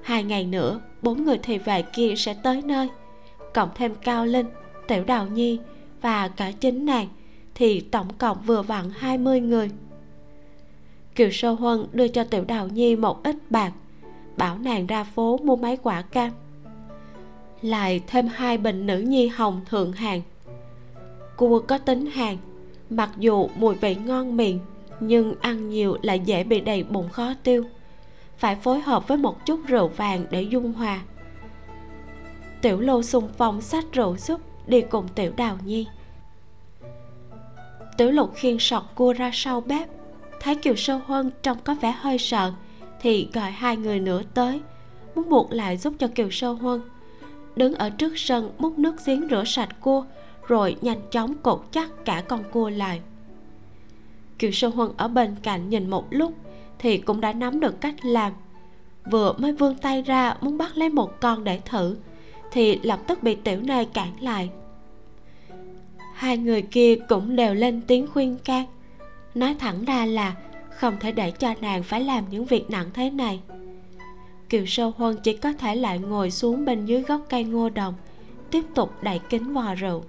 Hai ngày nữa bốn người thị vệ kia sẽ tới nơi. Cộng thêm cao linh, tiểu đào nhi và cả chính nàng, thì tổng cộng vừa vặn 20 người. Kiều sơ huân đưa cho tiểu đào nhi một ít bạc, bảo nàng ra phố mua mấy quả cam. Lại thêm hai bình nữ nhi hồng thượng hàng. Cua có tính hàng, mặc dù mùi vị ngon miệng, nhưng ăn nhiều lại dễ bị đầy bụng khó tiêu phải phối hợp với một chút rượu vàng để dung hòa. Tiểu lô xung phong xách rượu giúp đi cùng tiểu đào nhi. Tiểu lục khiêng sọt cua ra sau bếp. Thấy kiều sơ huân trông có vẻ hơi sợ, thì gọi hai người nữa tới, muốn buộc lại giúp cho kiều sơ huân. Đứng ở trước sân, múc nước giếng rửa sạch cua, rồi nhanh chóng cột chắc cả con cua lại. Kiều sơ huân ở bên cạnh nhìn một lúc thì cũng đã nắm được cách làm. Vừa mới vươn tay ra muốn bắt lấy một con để thử, thì lập tức bị tiểu nê cản lại. Hai người kia cũng đều lên tiếng khuyên can, nói thẳng ra là không thể để cho nàng phải làm những việc nặng thế này. Kiều sơ huân chỉ có thể lại ngồi xuống bên dưới gốc cây ngô đồng, tiếp tục đẩy kính vò rượu.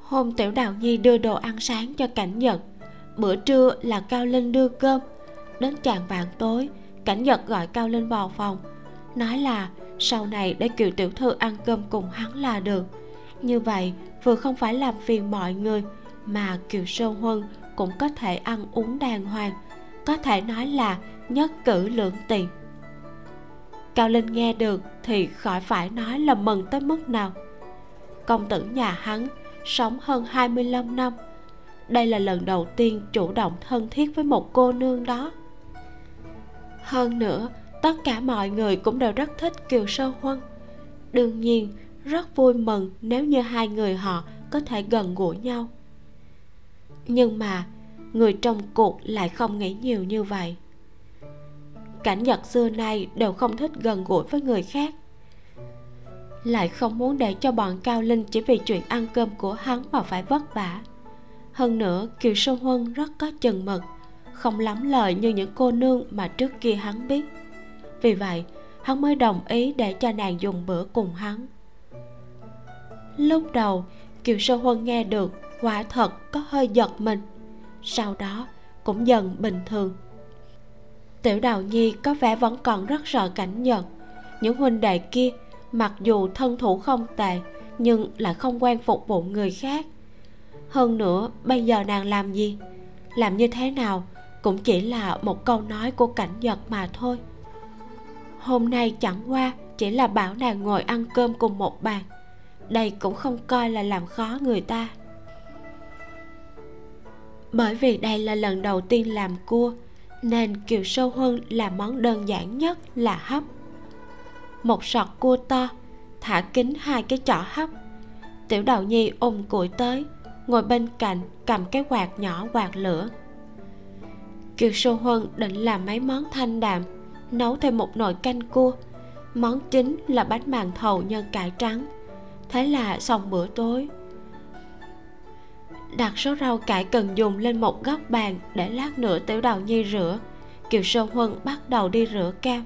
Hôm tiểu đào nhi đưa đồ ăn sáng cho cảnh nhật bữa trưa là cao linh đưa cơm. Đến tràng vạn tối, cảnh nhật gọi cao linh vào phòng. Nói là, sau này để kiều tiểu thư ăn cơm cùng hắn là được. Như vậy, vừa không phải làm phiền mọi người, mà kiều sơn huân cũng có thể ăn uống đàng hoàng. Có thể nói là nhất cử lưỡng tiền cao linh nghe được thì khỏi phải nói là mừng tới mức nào. Công tử nhà hắn sống hơn 25 năm đây là lần đầu tiên chủ động thân thiết với một cô nương đó. Hơn nữa, tất cả mọi người cũng đều rất thích kiều sơ huân. Đương nhiên, rất vui mừng nếu như hai người họ có thể gần gũi nhau. Nhưng mà, người trong cuộc lại không nghĩ nhiều như vậy. Cảnh nhật xưa nay đều không thích gần gũi với người khác. Lại không muốn để cho bọn cao linh chỉ vì chuyện ăn cơm của hắn mà phải vất vả hơn nữa, kiều sơ huân rất có chừng mực, không lắm lời như những cô nương mà trước kia hắn biết. Vì vậy, hắn mới đồng ý để cho nàng dùng bữa cùng hắn. Lúc đầu, kiều sơ huân nghe được, quả thật có hơi giật mình. Sau đó, cũng dần bình thường. Tiểu đào nhi có vẻ vẫn còn rất sợ cảnh nhật. Những huynh đệ kia, mặc dù thân thủ không tệ, nhưng lại không quen phục vụ người khác hơn nữa, bây giờ nàng làm gì? Làm như thế nào cũng chỉ là một câu nói của cảnh giật mà thôi. Hôm nay chẳng qua chỉ là bảo nàng ngồi ăn cơm cùng một bàn. Đây cũng không coi là làm khó người ta. Bởi vì đây là lần đầu tiên làm cua, nên kiều sâu huân làm món đơn giản nhất là hấp. Một sọt cua to, thả kính hai cái chỏ hấp. Tiểu đào nhi ôm củi tới ngồi bên cạnh cầm cái quạt nhỏ quạt lửa. Kiều sô huân định làm mấy món thanh đạm, nấu thêm một nồi canh cua. Món chính là bánh màn thầu nhân cải trắng. Thế là xong bữa tối. Đặt số rau cải cần dùng lên một góc bàn để lát nữa tiểu đào nhi rửa. Kiều sơ huân bắt đầu đi rửa cam.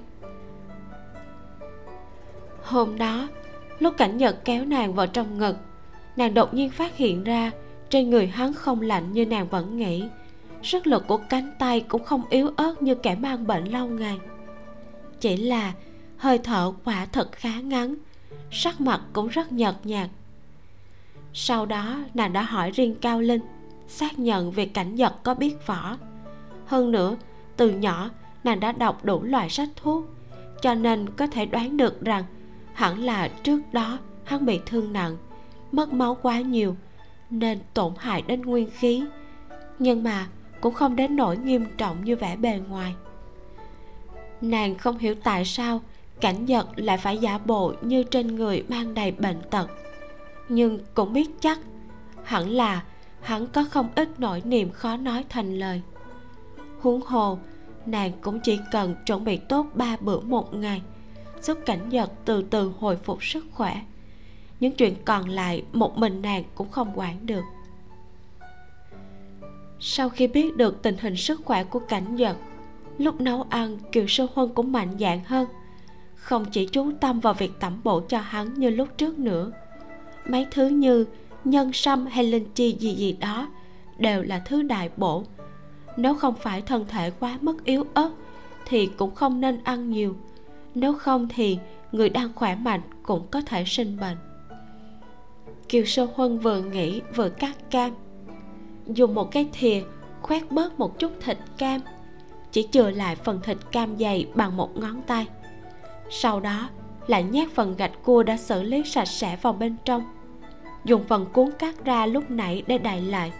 Hôm đó, lúc cảnh nhật kéo nàng vào trong ngực, nàng đột nhiên phát hiện ra trên người hắn không lạnh như nàng vẫn nghĩ. Sức lực của cánh tay cũng không yếu ớt như kẻ mang bệnh lâu ngày. Chỉ là hơi thở quả thật khá ngắn, sắc mặt cũng rất nhợt nhạt. Sau đó, nàng đã hỏi riêng cao linh, xác nhận việc cảnh giật có biết võ. Hơn nữa, từ nhỏ, nàng đã đọc đủ loại sách thuốc, cho nên có thể đoán được rằng hẳn là trước đó hắn bị thương nặng, mất máu quá nhiều nên tổn hại đến nguyên khí, nhưng mà cũng không đến nỗi nghiêm trọng như vẻ bề ngoài. Nàng không hiểu tại sao cảnh nhật lại phải giả bộ như trên người mang đầy bệnh tật, nhưng cũng biết chắc hẳn là hắn có không ít nỗi niềm khó nói thành lời. Huống hồ, nàng cũng chỉ cần chuẩn bị tốt ba bữa một ngày, giúp cảnh giật từ từ hồi phục sức khỏe những chuyện còn lại một mình nàng cũng không quản được. Sau khi biết được tình hình sức khỏe của cảnh giật lúc nấu ăn, kiều sơ huân cũng mạnh dạn hơn. Không chỉ chú tâm vào việc tẩm bổ cho hắn như lúc trước nữa, mấy thứ như nhân sâm hay linh chi gì gì đó đều là thứ đại bổ. Nếu không phải thân thể quá mất yếu ớt thì cũng không nên ăn nhiều. Nếu không thì người đang khỏe mạnh cũng có thể sinh bệnh kiều sơ huân vừa nghĩ vừa cắt cam. Dùng một cái thìa, khoét bớt một chút thịt cam. Chỉ chừa lại phần thịt cam dày bằng một ngón tay. Sau đó lại nhét phần gạch cua đã xử lý sạch sẽ vào bên trong. Dùng phần cuốn cắt ra lúc nãy để đậy lại.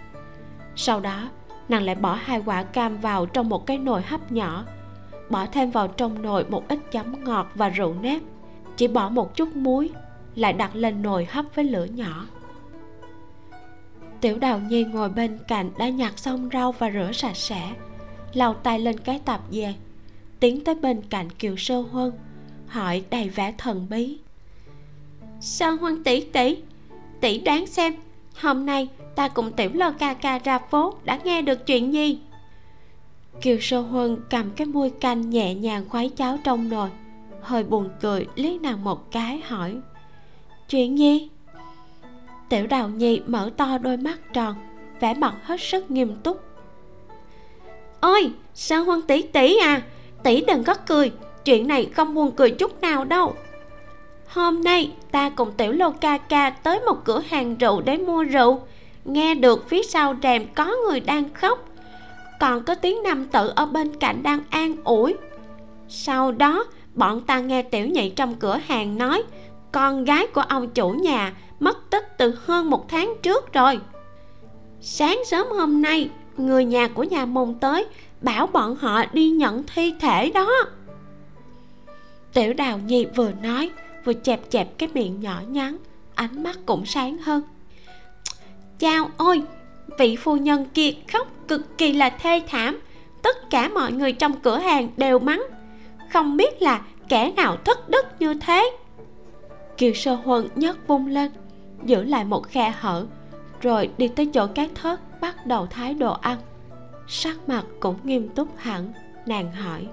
Sau đó, nàng lại bỏ hai quả cam vào trong một cái nồi hấp nhỏ. Bỏ thêm vào trong nồi một ít chấm ngọt và rượu nếp. Chỉ bỏ một chút muối lại đặt lên nồi hấp với lửa nhỏ. Tiểu đào nhi ngồi bên cạnh đã nhặt xong rau và rửa sạch sẽ lau tay lên cái tạp dề tiến tới bên cạnh kiều sơ huân hỏi đầy vẻ thần bí. Sơ huân tỷ tỷ tỷ đoán xem hôm nay ta cùng tiểu lơ ca ca ra phố đã nghe được chuyện gì? Kiều sơ huân cầm cái muôi canh nhẹ nhàng khoái cháo trong nồi hơi buồn cười liếc nàng một cái hỏi chuyện gì? Tiểu đào nhi mở to đôi mắt tròn, vẻ mặt hết sức nghiêm túc. Ôi sao huân tỷ tỷ à tỷ đừng có cười, chuyện này không buồn cười chút nào đâu. Hôm nay ta cùng tiểu lô ca ca tới một cửa hàng rượu để mua rượu. Nghe được phía sau rèm có người đang khóc. Còn có tiếng nam tử ở bên cạnh đang an ủi. Sau đó, bọn ta nghe tiểu nhị trong cửa hàng nói con gái của ông chủ nhà mất tích từ hơn một tháng trước rồi. Sáng sớm hôm nay, người nhà của nhà mùng tới bảo bọn họ đi nhận thi thể đó. Tiểu đào nhi vừa nói, vừa chẹp chẹp cái miệng nhỏ nhắn, ánh mắt cũng sáng hơn. Chao ôi, vị phu nhân kia khóc cực kỳ là thê thảm. Tất cả mọi người trong cửa hàng đều mắng. Không biết là kẻ nào thất đức như thế kiều sơ huân nhấc vung lên, giữ lại một khe hở, rồi đi tới chỗ cái thớt bắt đầu thái đồ ăn. Sắc mặt cũng nghiêm túc hẳn, nàng hỏi.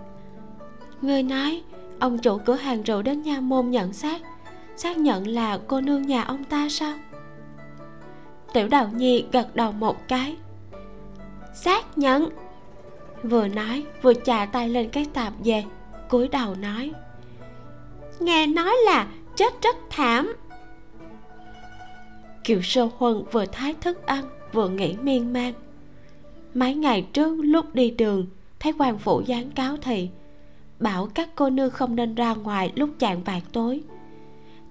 Người nói, ông chủ cửa hàng rượu đến nha môn nhận xác xác nhận là cô nương nhà ông ta sao? Tiểu đào nhi gật đầu một cái. Xác nhận. Vừa nói, vừa chà tay lên cái tạp dề cúi đầu nói. Nghe nói là chết rất thảm. Kiều sơ huân vừa thái thức ăn, vừa nghĩ miên man. Mấy ngày trước lúc đi đường, thấy quan phủ gián cáo thì, bảo các cô nương không nên ra ngoài lúc chạng vàng tối.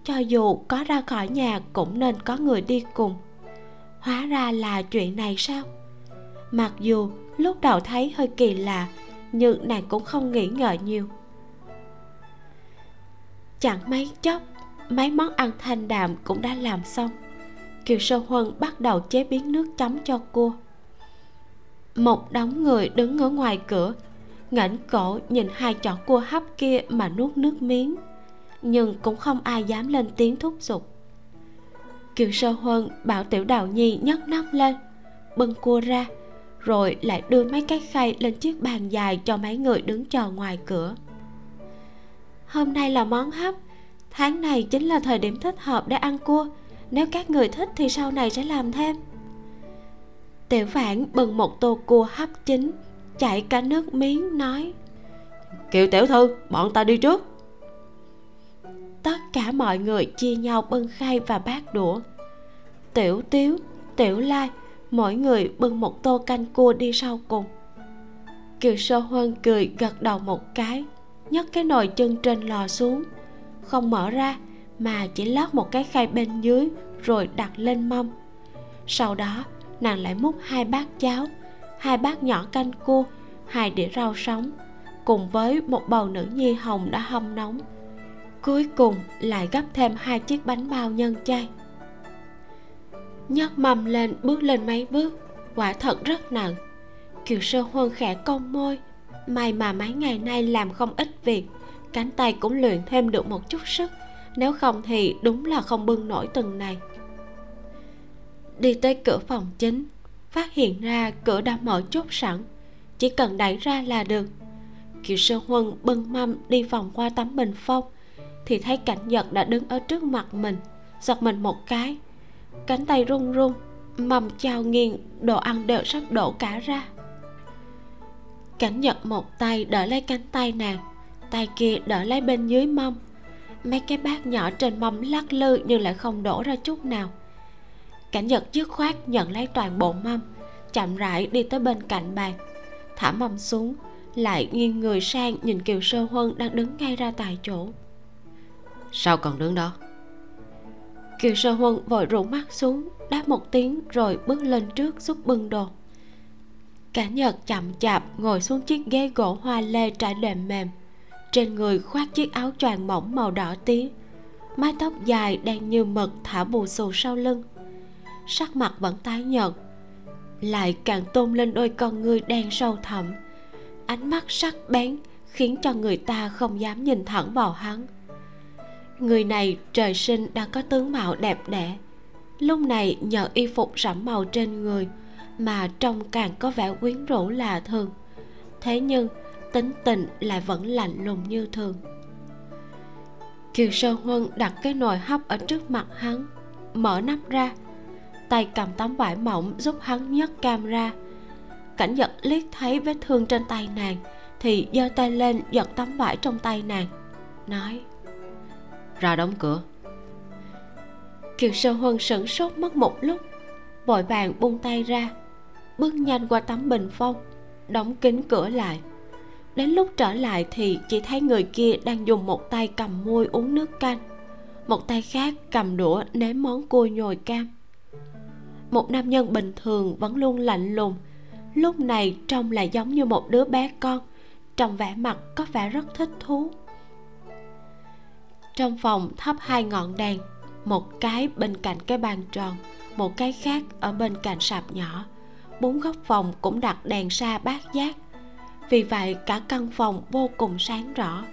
Cho dù có ra khỏi nhà cũng nên có người đi cùng. Hóa ra là chuyện này sao? Mặc dù lúc đầu thấy hơi kỳ lạ, nhưng nàng cũng không nghĩ ngợi nhiều chẳng mấy chốc, mấy món ăn thanh đạm cũng đã làm xong. Kiều sơ huân bắt đầu chế biến nước chấm cho cua một đống người đứng ở ngoài cửa, ngẩng cổ nhìn hai chọn cua hấp kia mà nuốt nước miếng, nhưng cũng không ai dám lên tiếng thúc giục. Kiều sơ huân bảo tiểu đào nhi nhấc nắp lên, bưng cua ra, rồi lại đưa mấy cái khay lên chiếc bàn dài cho mấy người đứng chờ ngoài cửa hôm nay là món hấp. Tháng này chính là thời điểm thích hợp để ăn cua. Nếu các người thích thì sau này sẽ làm thêm. Tiểu phản bưng một tô cua hấp chín chảy cả nước miếng nói kiều tiểu thư bọn ta đi trước. Tất cả mọi người chia nhau bưng khay và bát đũa. Tiểu tiếu tiểu lai mỗi người bưng một tô canh cua đi sau cùng. Kiều sơ huân cười gật đầu một cái nhấc cái nồi chân trên lò xuống. Không mở ra, mà chỉ lót một cái khay bên dưới rồi đặt lên mâm. Sau đó, nàng lại múc hai bát cháo, hai bát nhỏ canh cua, hai đĩa rau sống, cùng với một bầu nữ nhi hồng đã hâm nóng. Cuối cùng lại gấp thêm hai chiếc bánh bao nhân chay. Nhấc mâm lên bước lên mấy bước, quả thật rất nặng. Kiều sơ huân khẽ cong môi may mà mấy ngày nay làm không ít việc, cánh tay cũng luyện thêm được một chút sức, nếu không thì đúng là không bưng nổi từng này. Đi tới cửa phòng chính, phát hiện ra cửa đã mở chốt sẵn, chỉ cần đẩy ra là được. Kiều sơ huân bưng mâm đi vòng qua tấm bình phong, thì thấy cảnh giật đã đứng ở trước mặt mình, giật mình một cái. Cánh tay run run mầm chào nghiêng, đồ ăn đều sắp đổ cả ra cảnh giật một tay đỡ lấy cánh tay nàng tay kia đỡ lấy bên dưới mâm mấy cái bát nhỏ trên mâm lắc lư nhưng lại không đổ ra chút nào. Cảnh giật dứt khoát nhận lấy toàn bộ mâm chậm rãi đi tới bên cạnh bàn. Thả mâm xuống lại nghiêng người sang nhìn kiều sơ huân đang đứng ngay ra tại chỗ. Sao còn đứng đó? Kiều sơ huân vội rủ mắt xuống đáp một tiếng rồi bước lên trước giúp bưng đồ cả nhật chậm chạp ngồi xuống chiếc ghế gỗ hoa lê trải đệm mềm. Trên người khoác chiếc áo choàng mỏng màu đỏ tía mái tóc dài đen như mực thả bù xù sau lưng. Sắc mặt vẫn tái nhợt. Lại càng tôn lên đôi con ngươi đen sâu thẳm. Ánh mắt sắc bén khiến cho người ta không dám nhìn thẳng vào hắn. Người này trời sinh đã có tướng mạo đẹp đẽ. Lúc này nhờ y phục sẫm màu trên người mà trông càng có vẻ quyến rũ lạ thường. Thế nhưng tính tình lại vẫn lạnh lùng như thường. Kiều sơ huân đặt cái nồi hấp ở trước mặt hắn mở nắp ra. Tay cầm tấm vải mỏng giúp hắn nhấc cam ra. Cảnh giật liếc thấy vết thương trên tay nàng thì giơ tay lên giật tấm vải trong tay nàng nói ra đóng cửa. Kiều sơ huân sửng sốt mất một lúc vội vàng buông tay ra bước nhanh qua tấm bình phong, đóng kín cửa lại. Đến lúc trở lại thì chỉ thấy người kia đang dùng một tay cầm môi uống nước canh, một tay khác cầm đũa nếm món cua nhồi cam. Một nam nhân bình thường vẫn luôn lạnh lùng, lúc này trông lại giống như một đứa bé con, trong vẻ mặt có vẻ rất thích thú. Trong phòng thắp hai ngọn đèn, một cái bên cạnh cái bàn tròn, một cái khác ở bên cạnh sạp nhỏ bốn góc phòng cũng đặt đèn sa bát giác. Vì vậy, cả căn phòng vô cùng sáng rõ.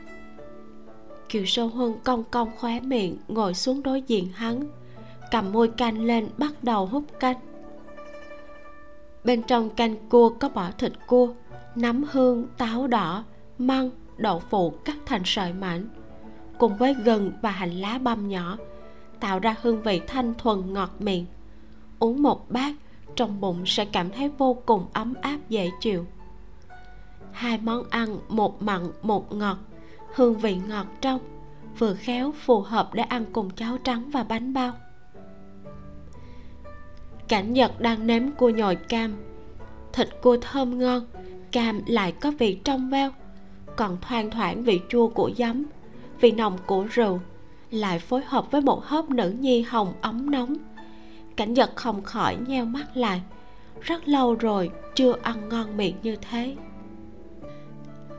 Kiều sâu huân cong cong khóe miệng, ngồi xuống đối diện hắn, cầm môi canh lên bắt đầu hút canh. Bên trong canh cua có bỏ thịt cua, nấm hương, táo đỏ, măng, đậu phụ cắt thành sợi mảnh. Cùng với gừng và hành lá băm nhỏ, tạo ra hương vị thanh thuần ngọt miệng. Uống một bát trong bụng sẽ cảm thấy vô cùng ấm áp, dễ chịu. Hai món ăn, một mặn, một ngọt, hương vị ngọt trong, vừa khéo, phù hợp để ăn cùng cháo trắng và bánh bao. Cảnh nhật đang nếm cua nhồi cam. Thịt cua thơm ngon, cam lại có vị trong veo, còn thoang thoảng vị chua của giấm, vị nồng của rượu, lại phối hợp với một hớp nữ nhi hồng ấm nóng cảnh giật không khỏi nheo mắt lại. Rất lâu rồi chưa ăn ngon miệng như thế.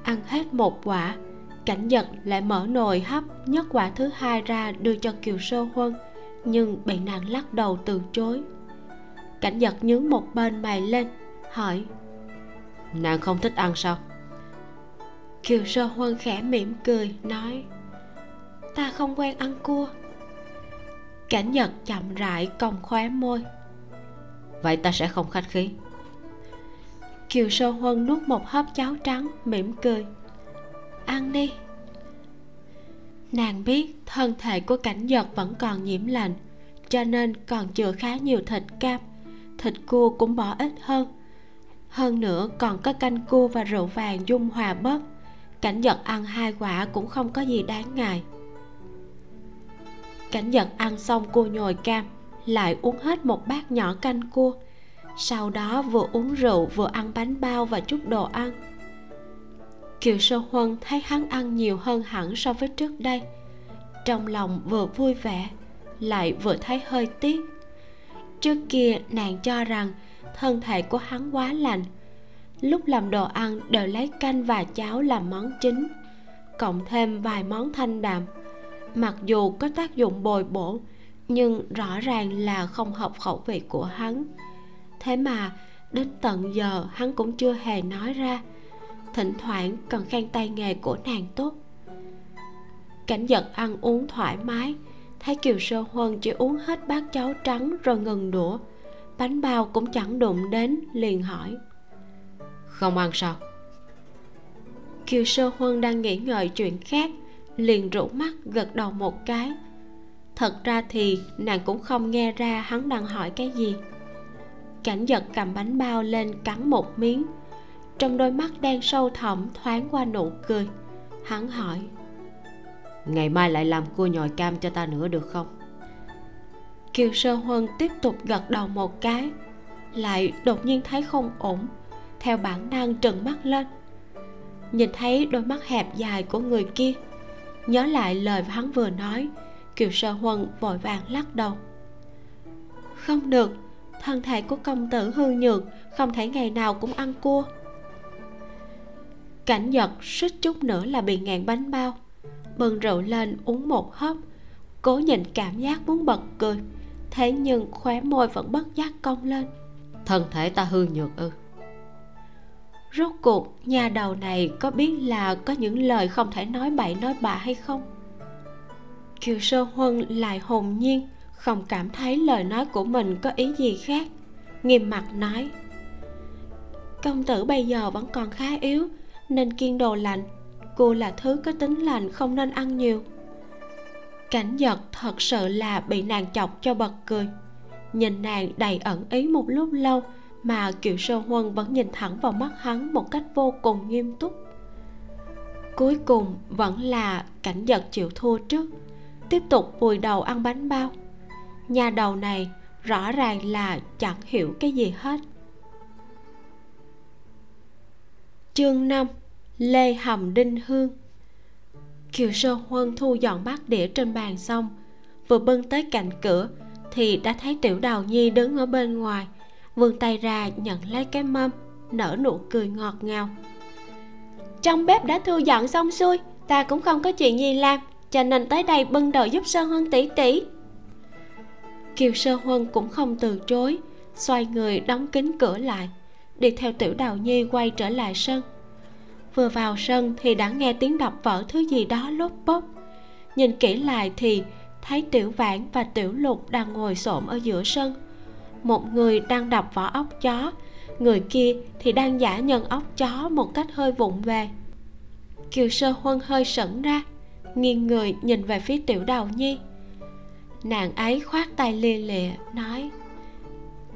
Ăn hết một quả, cảnh giật lại mở nồi hấp, nhấc quả thứ hai ra đưa cho kiều sơ huân, nhưng bị nàng lắc đầu từ chối. Cảnh giật nhướng một bên mày lên, hỏi, nàng không thích ăn sao? Kiều sơ huân khẽ mỉm cười, nói, ta không quen ăn cua cảnh nhật chậm rãi cong khóe môi. Vậy ta sẽ không khách khí. Kiều sơ huân nuốt một hớp cháo trắng mỉm cười. Ăn đi nàng biết thân thể của cảnh nhật vẫn còn nhiễm lạnh cho nên còn chừa khá nhiều thịt cam. Thịt cua cũng bỏ ít hơn. Hơn nữa còn có canh cua và rượu vàng dung hòa bớt. Cảnh giật ăn hai quả cũng không có gì đáng ngại cảnh giật ăn xong cua nhồi cam, lại uống hết một bát nhỏ canh cua. Sau đó vừa uống rượu vừa ăn bánh bao và chút đồ ăn. Kiều sơ huân thấy hắn ăn nhiều hơn hẳn so với trước đây. Trong lòng vừa vui vẻ, lại vừa thấy hơi tiếc. Trước kia nàng cho rằng thân thể của hắn quá lành. Lúc làm đồ ăn đều lấy canh và cháo làm món chính, cộng thêm vài món thanh đạm mặc dù có tác dụng bồi bổ nhưng rõ ràng là không hợp khẩu vị của hắn. Thế mà đến tận giờ hắn cũng chưa hề nói ra. Thỉnh thoảng còn khen tay nghề của nàng tốt. Cảnh giật ăn uống thoải mái thấy kiều sơ huân chỉ uống hết bát cháo trắng rồi ngừng đũa. Bánh bao cũng chẳng đụng đến liền hỏi. Không ăn sao? Kiều sơ huân đang nghĩ ngợi chuyện khác liền rủ mắt gật đầu một cái. Thật ra thì nàng cũng không nghe ra hắn đang hỏi cái gì. Cảnh giật cầm bánh bao lên cắn một miếng. Trong đôi mắt đen sâu thẳm thoáng qua nụ cười hắn hỏi ngày mai lại làm cua nhồi cam cho ta nữa được không? Kiều sơ huân tiếp tục gật đầu một cái lại đột nhiên thấy không ổn theo bản năng trừng mắt lên. Nhìn thấy đôi mắt hẹp dài của người kia nhớ lại lời hắn vừa nói, kiều sơ huân vội vàng lắc đầu. Không được, thân thể của công tử hư nhược, không thể ngày nào cũng ăn cua. Cảnh giật suýt chút nữa là bị ngàn bánh bao. Bưng rượu lên uống một hớp, cố nhịn cảm giác muốn bật cười. Thế nhưng khóe môi vẫn bất giác cong lên. Thân thể ta hư nhược ư? Rốt cuộc, nhà đầu này có biết là có những lời không thể nói bậy nói bạ hay không? Kiều sơ huân lại hồn nhiên, không cảm thấy lời nói của mình có ý gì khác, nghiêm mặt nói. Công tử bây giờ vẫn còn khá yếu, nên kiên đồ lạnh cô là thứ có tính lạnh không nên ăn nhiều. Cảnh giật thật sự là bị nàng chọc cho bật cười. Nhìn nàng đầy ẩn ý một lúc lâu mà kiều sơ huân vẫn nhìn thẳng vào mắt hắn một cách vô cùng nghiêm túc. Cuối cùng vẫn là cảnh giật chịu thua trước. Tiếp tục vùi đầu ăn bánh bao. Nhà đầu này rõ ràng là chẳng hiểu cái gì hết. Chương 5 lê hầm đinh hương. Kiều sơ huân thu dọn bát đĩa trên bàn xong, vừa bưng tới cạnh cửa thì đã thấy tiểu đào nhi đứng ở bên ngoài vươn tay ra nhận lấy cái mâm, nở nụ cười ngọt ngào. Trong bếp đã thu dọn xong xuôi, ta cũng không có chuyện gì làm, cho nên tới đây bưng đồ giúp sơ huân tỷ tỷ kiều sơ huân cũng không từ chối, xoay người đóng kín cửa lại, đi theo tiểu đào nhi quay trở lại sân. Vừa vào sân thì đã nghe tiếng đập vỡ thứ gì đó lốp bốp. Nhìn kỹ lại thì thấy tiểu vãn và tiểu lục đang ngồi xổm ở giữa sân một người đang đập vỏ ốc chó. Người kia thì đang giả nhân ốc chó một cách hơi vụng về. Kiều sơ huân hơi sững ra, nghiêng người nhìn về phía tiểu đào nhi. Nàng ấy khoát tay lia lịa, nói,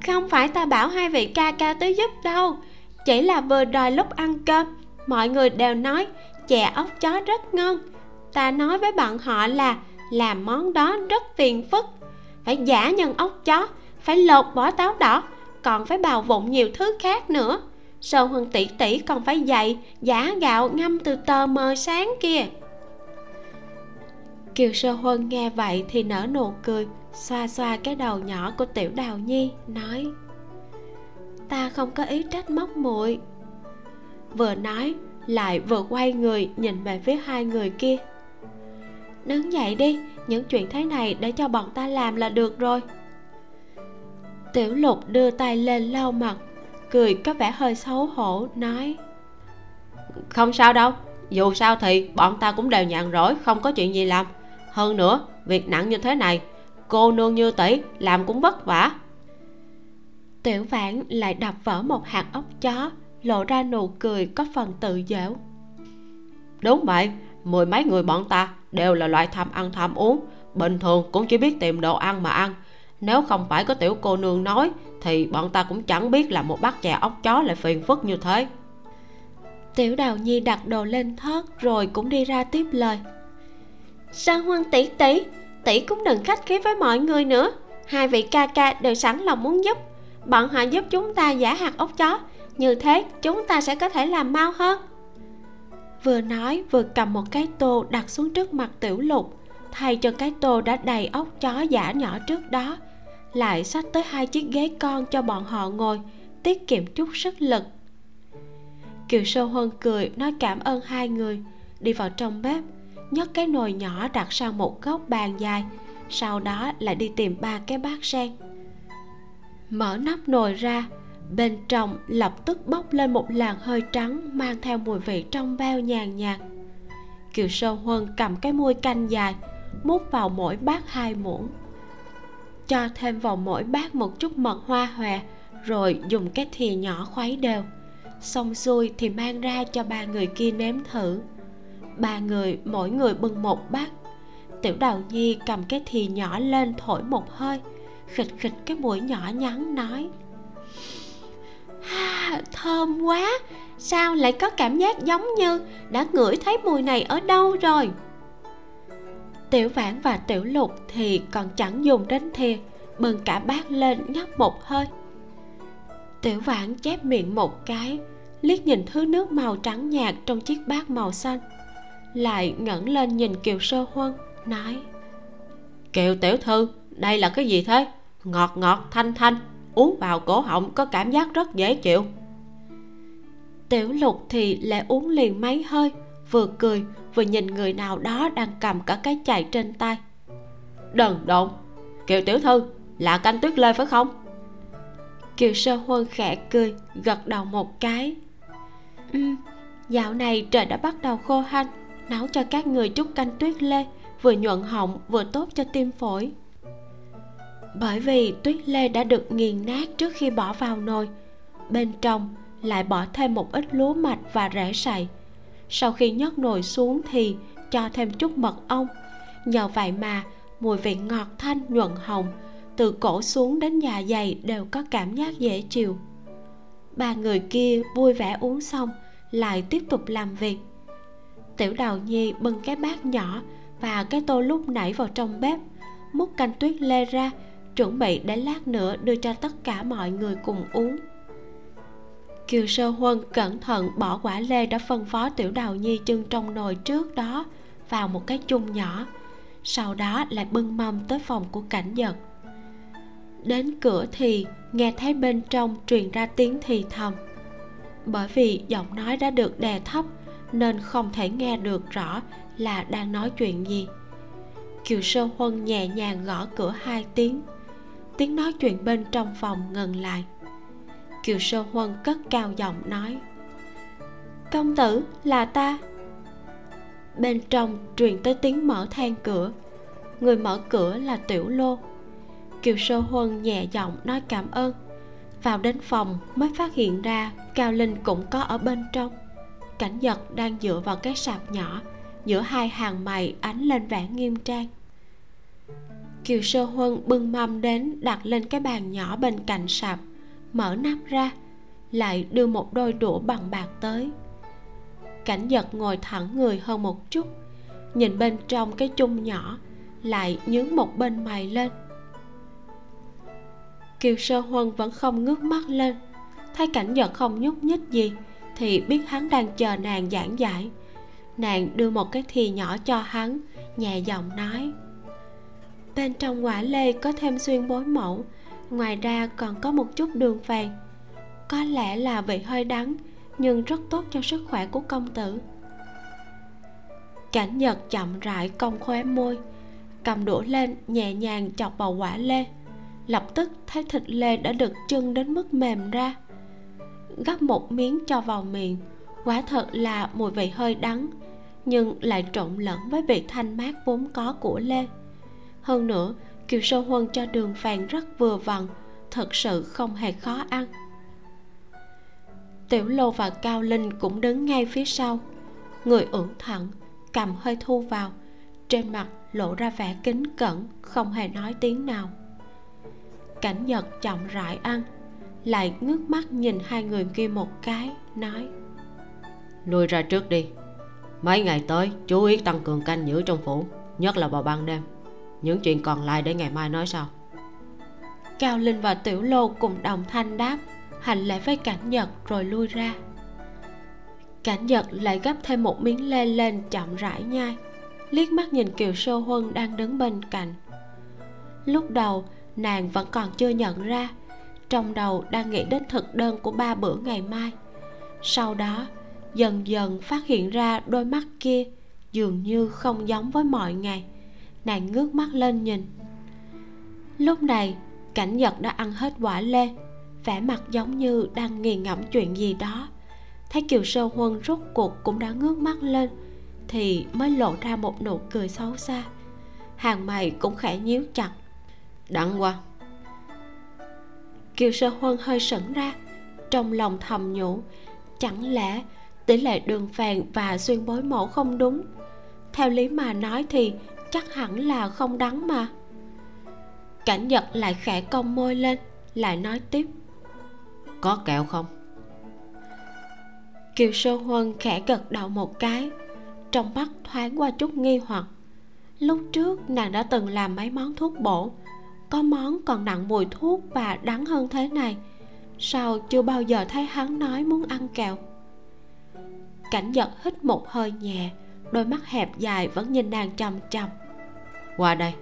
không phải ta bảo hai vị ca ca tới giúp đâu. Chỉ là vừa đòi lúc ăn cơm, mọi người đều nói chè ốc chó rất ngon. Ta nói với bọn họ là làm món đó rất phiền phức. Phải giả nhân ốc chó phải lột vỏ táo đỏ, còn phải bào vụn nhiều thứ khác nữa. Sơ huân tỷ tỷ còn phải dạy giả gạo ngâm từ tờ mờ sáng kia. Kiều sơ huân nghe vậy thì nở nụ cười, xoa xoa cái đầu nhỏ của tiểu đào nhi, nói, ta không có ý trách móc muội. Vừa nói, lại vừa quay người nhìn về phía hai người kia. Đứng dậy đi, những chuyện thế này để cho bọn ta làm là được rồi tiểu lục đưa tay lên lau mặt, cười có vẻ hơi xấu hổ, nói, không sao đâu, dù sao thì bọn ta cũng đều nhàn rỗi, không có chuyện gì làm. Hơn nữa, việc nặng như thế này, cô nương như tỷ làm cũng vất vả. Tiểu vãn lại đập vỡ một hạt ốc chó, lộ ra nụ cười có phần tự dễu. Đúng vậy, mười mấy người bọn ta đều là loại tham ăn tham uống, bình thường cũng chỉ biết tìm đồ ăn mà ăn nếu không phải có tiểu cô nương nói, thì bọn ta cũng chẳng biết là một bát chè ốc chó lại phiền phức như thế. Tiểu đào nhi đặt đồ lên thớt rồi cũng đi ra tiếp lời. Sang huân tỷ tỷ tỷ cũng đừng khách khí với mọi người nữa. Hai vị ca ca đều sẵn lòng muốn giúp. Bọn họ giúp chúng ta giả hạt ốc chó. Như thế, chúng ta sẽ có thể làm mau hơn. Vừa nói, vừa cầm một cái tô đặt xuống trước mặt tiểu lục. Thay cho cái tô đã đầy ốc chó giả nhỏ trước đó lại xách tới hai chiếc ghế con cho bọn họ ngồi, tiết kiệm chút sức lực. Kiều sơ huân cười, nói cảm ơn hai người. Đi vào trong bếp, nhấc cái nồi nhỏ đặt sang một góc bàn dài, sau đó lại đi tìm ba cái bát sen. Mở nắp nồi ra, bên trong lập tức bốc lên một làn hơi trắng mang theo mùi vị trong veo nhàn nhạt. Kiều sơ huân cầm cái muôi canh dài, múc vào mỗi bát hai muỗng cho thêm vào mỗi bát một chút mật hoa hòe, rồi dùng cái thìa nhỏ khuấy đều. Xong xuôi thì mang ra cho ba người kia nếm thử. Ba người, mỗi người bưng một bát. Tiểu đào nhi cầm cái thìa nhỏ lên thổi một hơi, khịch khịch cái mũi nhỏ nhắn nói, ha, thơm quá! Sao lại có cảm giác giống như đã ngửi thấy mùi này ở đâu rồi? Tiểu vãn và tiểu lục thì còn chẳng dùng đến thìa bưng cả bát lên nhấp một hơi. Tiểu vãn chép miệng một cái, liếc nhìn thứ nước màu trắng nhạt trong chiếc bát màu xanh, lại ngẩng lên nhìn kiều sơ huân, nói, kiều tiểu thư, đây là cái gì thế? Ngọt ngọt, thanh thanh, uống vào cổ họng có cảm giác rất dễ chịu. Tiểu lục thì lại uống liền mấy hơi vừa cười, vừa nhìn người nào đó đang cầm cả cái chày trên tay. Đần độn kiều tiểu thư, là canh tuyết lê phải không? Kiều sơ huân khẽ cười, gật đầu một cái. Ừ dạo này trời đã bắt đầu khô hanh, nấu cho các người chút canh tuyết lê, vừa nhuận họng, vừa tốt cho tim phổi. Bởi vì tuyết lê đã được nghiền nát trước khi bỏ vào nồi, bên trong lại bỏ thêm một ít lúa mạch và rễ sậy sau khi nhấc nồi xuống thì cho thêm chút mật ong. Nhờ vậy mà mùi vị ngọt thanh nhuận hồng, từ cổ xuống đến dạ dày đều có cảm giác dễ chịu. Ba người kia vui vẻ uống xong, lại tiếp tục làm việc. Tiểu đào nhi bưng cái bát nhỏ và cái tô lúc nãy vào trong bếp, múc canh tuyết lê ra, chuẩn bị để lát nữa đưa cho tất cả mọi người cùng uống kiều sơ huân cẩn thận bỏ quả lê đã phân phó tiểu đào nhi chưng trong nồi trước đó, vào một cái chung nhỏ. Sau đó lại bưng mâm tới phòng của cảnh giật đến cửa thì nghe thấy bên trong truyền ra tiếng thì thầm. Bởi vì giọng nói đã được đè thấp, nên không thể nghe được rõ là đang nói chuyện gì. Kiều sơ huân nhẹ nhàng gõ cửa hai tiếng. Tiếng nói chuyện bên trong phòng ngừng lại kiều sơ huân cất cao giọng nói. Công tử là ta. Bên trong truyền tới tiếng mở than cửa. Người mở cửa là tiểu lô. Kiều sơ huân nhẹ giọng nói cảm ơn. Vào đến phòng mới phát hiện ra cao linh cũng có ở bên trong. Cảnh giật đang dựa vào cái sạp nhỏ giữa hai hàng mày ánh lên vẻ nghiêm trang. Kiều sơ huân bưng mâm đến đặt lên cái bàn nhỏ bên cạnh sạp mở nắp ra, lại đưa một đôi đũa bằng bạc tới. Cảnh giật ngồi thẳng người hơn một chút, nhìn bên trong cái chung nhỏ, lại nhướng một bên mày lên. Kiều sơ huân vẫn không ngước mắt lên, thấy cảnh giật không nhúc nhích gì, thì biết hắn đang chờ nàng giảng giải. Nàng đưa một cái thì nhỏ cho hắn, nhẹ giọng nói, bên trong quả lê có thêm xuyên bối mẫu ngoài ra còn có một chút đường vàng. Có lẽ là vị hơi đắng, nhưng rất tốt cho sức khỏe của công tử. Cảnh nhật chậm rãi cong khóe môi, cầm đũa lên, nhẹ nhàng chọc vào quả lê. Lập tức thấy thịt lê đã được chưng đến mức mềm ra. Gắp một miếng cho vào miệng, quả thật là mùi vị hơi đắng, nhưng lại trộn lẫn với vị thanh mát vốn có của lê. Hơn nữa kiều sơ huân cho đường phèn rất vừa vặn, thật sự không hề khó ăn. Tiểu lô và cao linh cũng đứng ngay phía sau. Người ưỡn thẳng, cầm hơi thu vào, trên mặt lộ ra vẻ kính cẩn, không hề nói tiếng nào. Cảnh nhật chậm rãi ăn, lại ngước mắt nhìn hai người kia một cái, nói, lui ra trước đi. Mấy ngày tới, chú ý tăng cường canh giữ trong phủ, nhất là vào ban đêm những chuyện còn lại để ngày mai nói sau. Cao linh và tiểu lô cùng đồng thanh đáp, hành lễ với cảnh nhật rồi lui ra. Cảnh nhật lại gấp thêm một miếng lê lên chậm rãi nhai, liếc mắt nhìn kiều sô huân đang đứng bên cạnh. Lúc đầu, nàng vẫn còn chưa nhận ra, trong đầu đang nghĩ đến thực đơn của ba bữa ngày mai. Sau đó, dần dần phát hiện ra đôi mắt kia dường như không giống với mọi ngày nàng ngước mắt lên nhìn. Lúc này, cảnh giật đã ăn hết quả lê. Vẻ mặt giống như đang nghiền ngẫm chuyện gì đó. Thấy kiều sơ huân rốt cuộc cũng đã ngước mắt lên, thì mới lộ ra một nụ cười xấu xa. Hàng mày cũng khẽ nhíu chặt. Đặng qua kiều sơ huân hơi sững ra, trong lòng thầm nhủ, chẳng lẽ tỷ lệ đường phèn và xuyên bối mẫu không đúng? Theo lý mà nói thì chắc hẳn là không đắng mà. Cảnh giật lại khẽ cong môi lên lại nói tiếp. Có kẹo không? Kiều sơ huân khẽ gật đầu một cái trong mắt thoáng qua chút nghi hoặc. Lúc trước nàng đã từng làm mấy món thuốc bổ có món còn nặng mùi thuốc và đắng hơn thế này. Sao chưa bao giờ thấy hắn nói muốn ăn kẹo? Cảnh giật hít một hơi nhẹ đôi mắt hẹp dài vẫn nhìn nàng chằm chằm qua đây.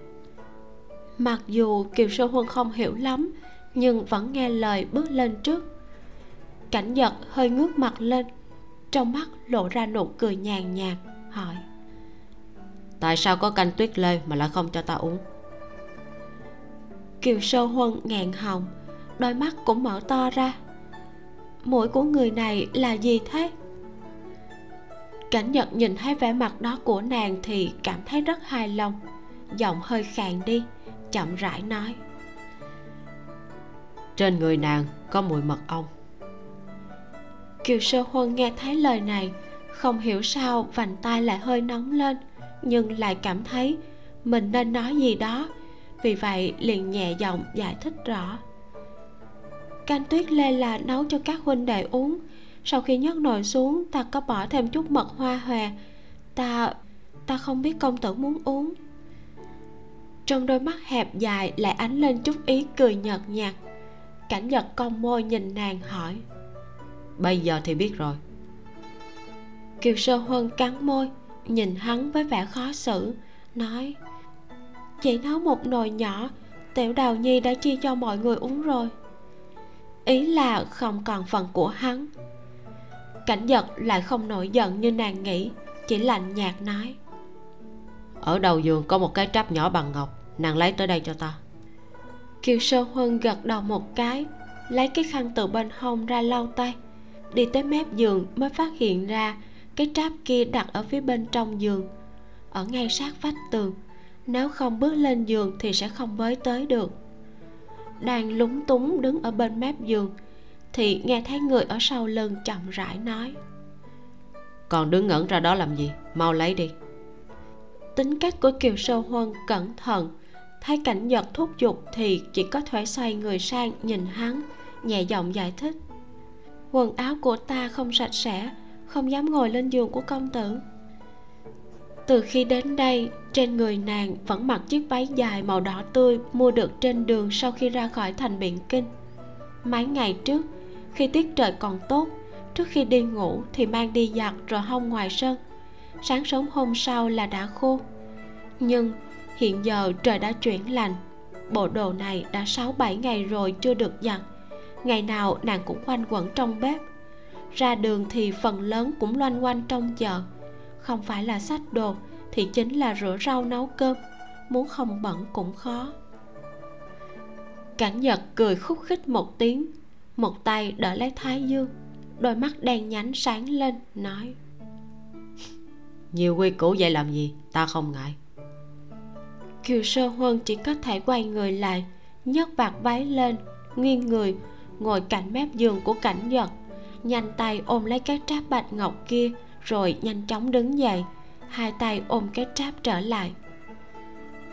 Mặc dù kiều sơ huân không hiểu lắm nhưng vẫn nghe lời bước lên trước. Cảnh giật hơi ngước mặt lên trong mắt lộ ra nụ cười nhàn nhạt hỏi. Tại sao có canh tuyết lê mà lại không cho ta uống? Kiều sơ huân ngẹn họng đôi mắt cũng mở to ra. Mũi của người này là gì thế? Cảnh nhật nhìn thấy vẻ mặt đó của nàng thì cảm thấy rất hài lòng giọng hơi khàn đi chậm rãi nói. Trên người nàng có mùi mật ong. Kiều sơ huân nghe thấy lời này không hiểu sao vành tai lại hơi nóng lên nhưng lại cảm thấy mình nên nói gì đó. Vì vậy liền nhẹ giọng giải thích rõ. Canh tuyết lê là nấu cho các huynh đệ uống. Sau khi nhấc nồi xuống ta có bỏ thêm chút mật hoa hòe. Ta ta không biết công tử muốn uống trong đôi mắt hẹp dài lại ánh lên chút ý cười nhợt nhạt. Cảnh giật cong môi nhìn nàng hỏi. Bây giờ thì biết rồi. Kiều sơ huân cắn môi nhìn hắn với vẻ khó xử nói chỉ nấu một nồi nhỏ tiểu đào nhi đã chia cho mọi người uống rồi. Ý là không còn phần của hắn. Cảnh giật lại không nổi giận như nàng nghĩ chỉ lạnh nhạt nói ở đầu giường có một cái tráp nhỏ bằng ngọc nàng lấy tới đây cho ta. Kiều sơ huân gật đầu một cái lấy cái khăn từ bên hông ra lau tay. Đi tới mép giường mới phát hiện ra cái tráp kia đặt ở phía bên trong giường. Ở ngay sát vách tường nếu không bước lên giường thì sẽ không với tới được. Đang lúng túng đứng ở bên mép giường thì nghe thấy người ở sau lưng chậm rãi nói. Còn đứng ngẩn ra đó làm gì? Mau lấy đi. Tính cách của kiều sơ huân cẩn thận thấy cảnh giật thúc giục thì chỉ có thể xoay người sang nhìn hắn, nhẹ giọng giải thích. Quần áo của ta không sạch sẽ, không dám ngồi lên giường của công tử. Từ khi đến đây, trên người nàng vẫn mặc chiếc váy dài màu đỏ tươi mua được trên đường sau khi ra khỏi thành biện kinh. Mấy ngày trước, khi tiết trời còn tốt, trước khi đi ngủ thì mang đi giặt rồi hong ngoài sân. Sáng sớm hôm sau là đã khô. Nhưng hiện giờ trời đã chuyển lành, bộ đồ này đã sáu bảy ngày rồi chưa được giặt. Ngày nào nàng cũng quanh quẩn trong bếp. Ra đường thì phần lớn cũng loanh quanh trong chợ. Không phải là sách đồ thì chính là rửa rau nấu cơm. Muốn không bẩn cũng khó. Cảnh nhật cười khúc khích một tiếng. Một tay đỡ lấy thái dương. Đôi mắt đen nhánh sáng lên nói. Nhiều quy củ vậy làm gì? Ta không ngại kiều sơ huân chỉ có thể quay người lại, nhấc vạt váy lên, nghiêng người, ngồi cạnh mép giường của cảnh giật nhanh tay ôm lấy cái tráp bạch ngọc kia, rồi nhanh chóng đứng dậy, hai tay ôm cái tráp trở lại.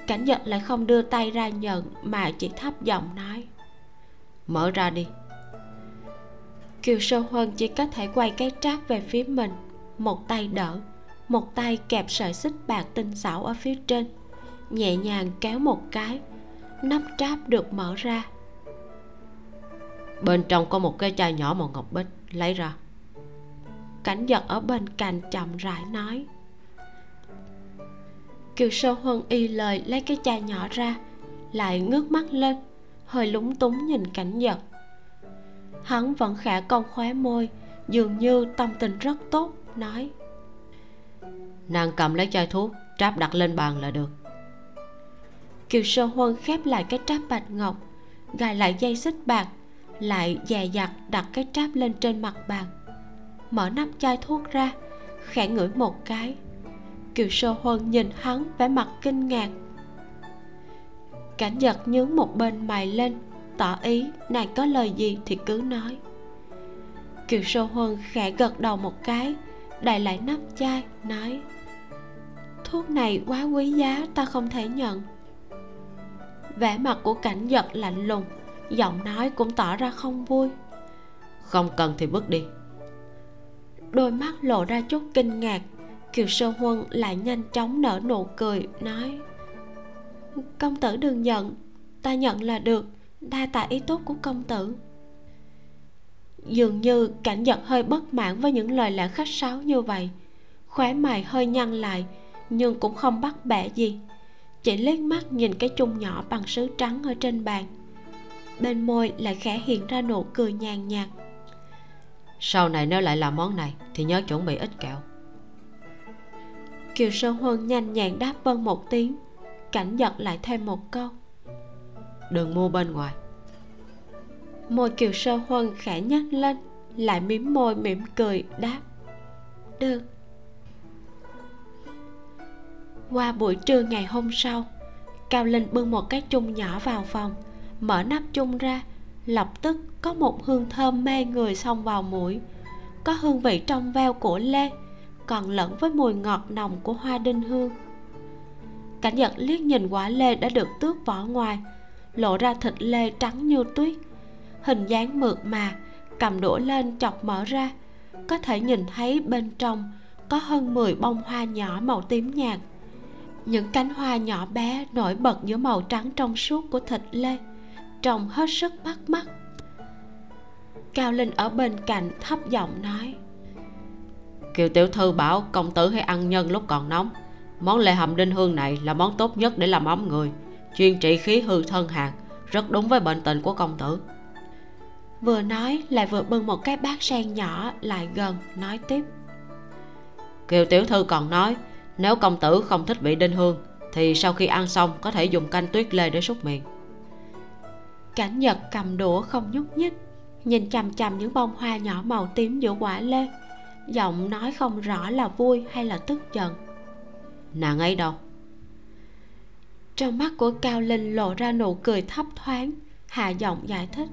Cảnh giật lại không đưa tay ra nhận, mà chỉ thấp giọng nói, mở ra đi. Kiều sơ huân chỉ có thể quay cái tráp về phía mình, một tay đỡ, một tay kẹp sợi xích bạc tinh xảo ở phía trên nhẹ nhàng kéo một cái nắp tráp được mở ra. Bên trong có một cái chai nhỏ màu ngọc bích, lấy ra. Cảnh giật ở bên cạnh chậm rãi nói. Kiều sơ huân y lời lấy cái chai nhỏ ra, lại ngước mắt lên, hơi lúng túng nhìn cảnh giật hắn vẫn khẽ cong khóe môi, dường như tâm tình rất tốt, nói. Nàng cầm lấy chai thuốc, tráp đặt lên bàn là được kiều sơ huân khép lại cái tráp bạch ngọc, gài lại dây xích bạc, lại dè dặt đặt cái tráp lên trên mặt bàn. Mở nắp chai thuốc ra, khẽ ngửi một cái. Kiều sơ huân nhìn hắn vẻ mặt kinh ngạc. Cảnh giật nhướng một bên mày lên, tỏ ý nàng có lời gì thì cứ nói. Kiều sơ huân khẽ gật đầu một cái, đài lại nắp chai, nói, thuốc này quá quý giá, ta không thể nhận vẻ mặt của cảnh giật lạnh lùng giọng nói cũng tỏ ra không vui. Không cần thì bước đi. Đôi mắt lộ ra chút kinh ngạc kiều sơ huân lại nhanh chóng nở nụ cười nói công tử đừng giận ta nhận là được đa tạ ý tốt của công tử. Dường như cảnh giật hơi bất mãn với những lời lẽ khách sáo như vậy khóe mày hơi nhăn lại nhưng cũng không bắt bẻ gì chỉ liếc mắt nhìn cái chung nhỏ bằng sứ trắng ở trên bàn. Bên môi lại khẽ hiện ra nụ cười nhàn nhạt. Sau này nếu lại làm món này thì nhớ chuẩn bị ít kẹo. Kiều sơn huân nhanh nhẹn đáp vâng một tiếng cảnh giật lại thêm một câu. Đừng mua bên ngoài. Môi kiều sơ huân khẽ nhếch lên lại mím môi mỉm cười đáp. Được qua buổi trưa ngày hôm sau, cao linh bưng một cái chung nhỏ vào phòng, mở nắp chung ra, lập tức có một hương thơm mê người xông vào mũi. Có hương vị trong veo của lê, còn lẫn với mùi ngọt nồng của hoa đinh hương. Cảnh nhận liếc nhìn quả lê đã được tước vỏ ngoài, lộ ra thịt lê trắng như tuyết. Hình dáng mượt mà, cầm đũa lên chọc mở ra, có thể nhìn thấy bên trong có hơn 10 bông hoa nhỏ màu tím nhạt những cánh hoa nhỏ bé nổi bật giữa màu trắng trong suốt của thịt lê trông hết sức bắt mắt. Cao linh ở bên cạnh thấp giọng nói kiều tiểu thư bảo công tử hãy ăn nhân lúc còn nóng. Món lê hầm đinh hương này là món tốt nhất để làm ấm người chuyên trị khí hư thân hàn rất đúng với bệnh tình của công tử. Vừa nói lại vừa bưng một cái bát sen nhỏ lại gần nói tiếp kiều tiểu thư còn nói nếu công tử không thích vị đinh hương thì sau khi ăn xong có thể dùng canh tuyết lê để súc miệng. Cảnh nhật cầm đũa không nhúc nhích nhìn chằm chằm những bông hoa nhỏ màu tím giữa quả lê. Giọng nói không rõ là vui hay là tức giận. Nàng ấy đâu? Trong mắt của cao linh lộ ra nụ cười thấp thoáng hạ giọng giải thích.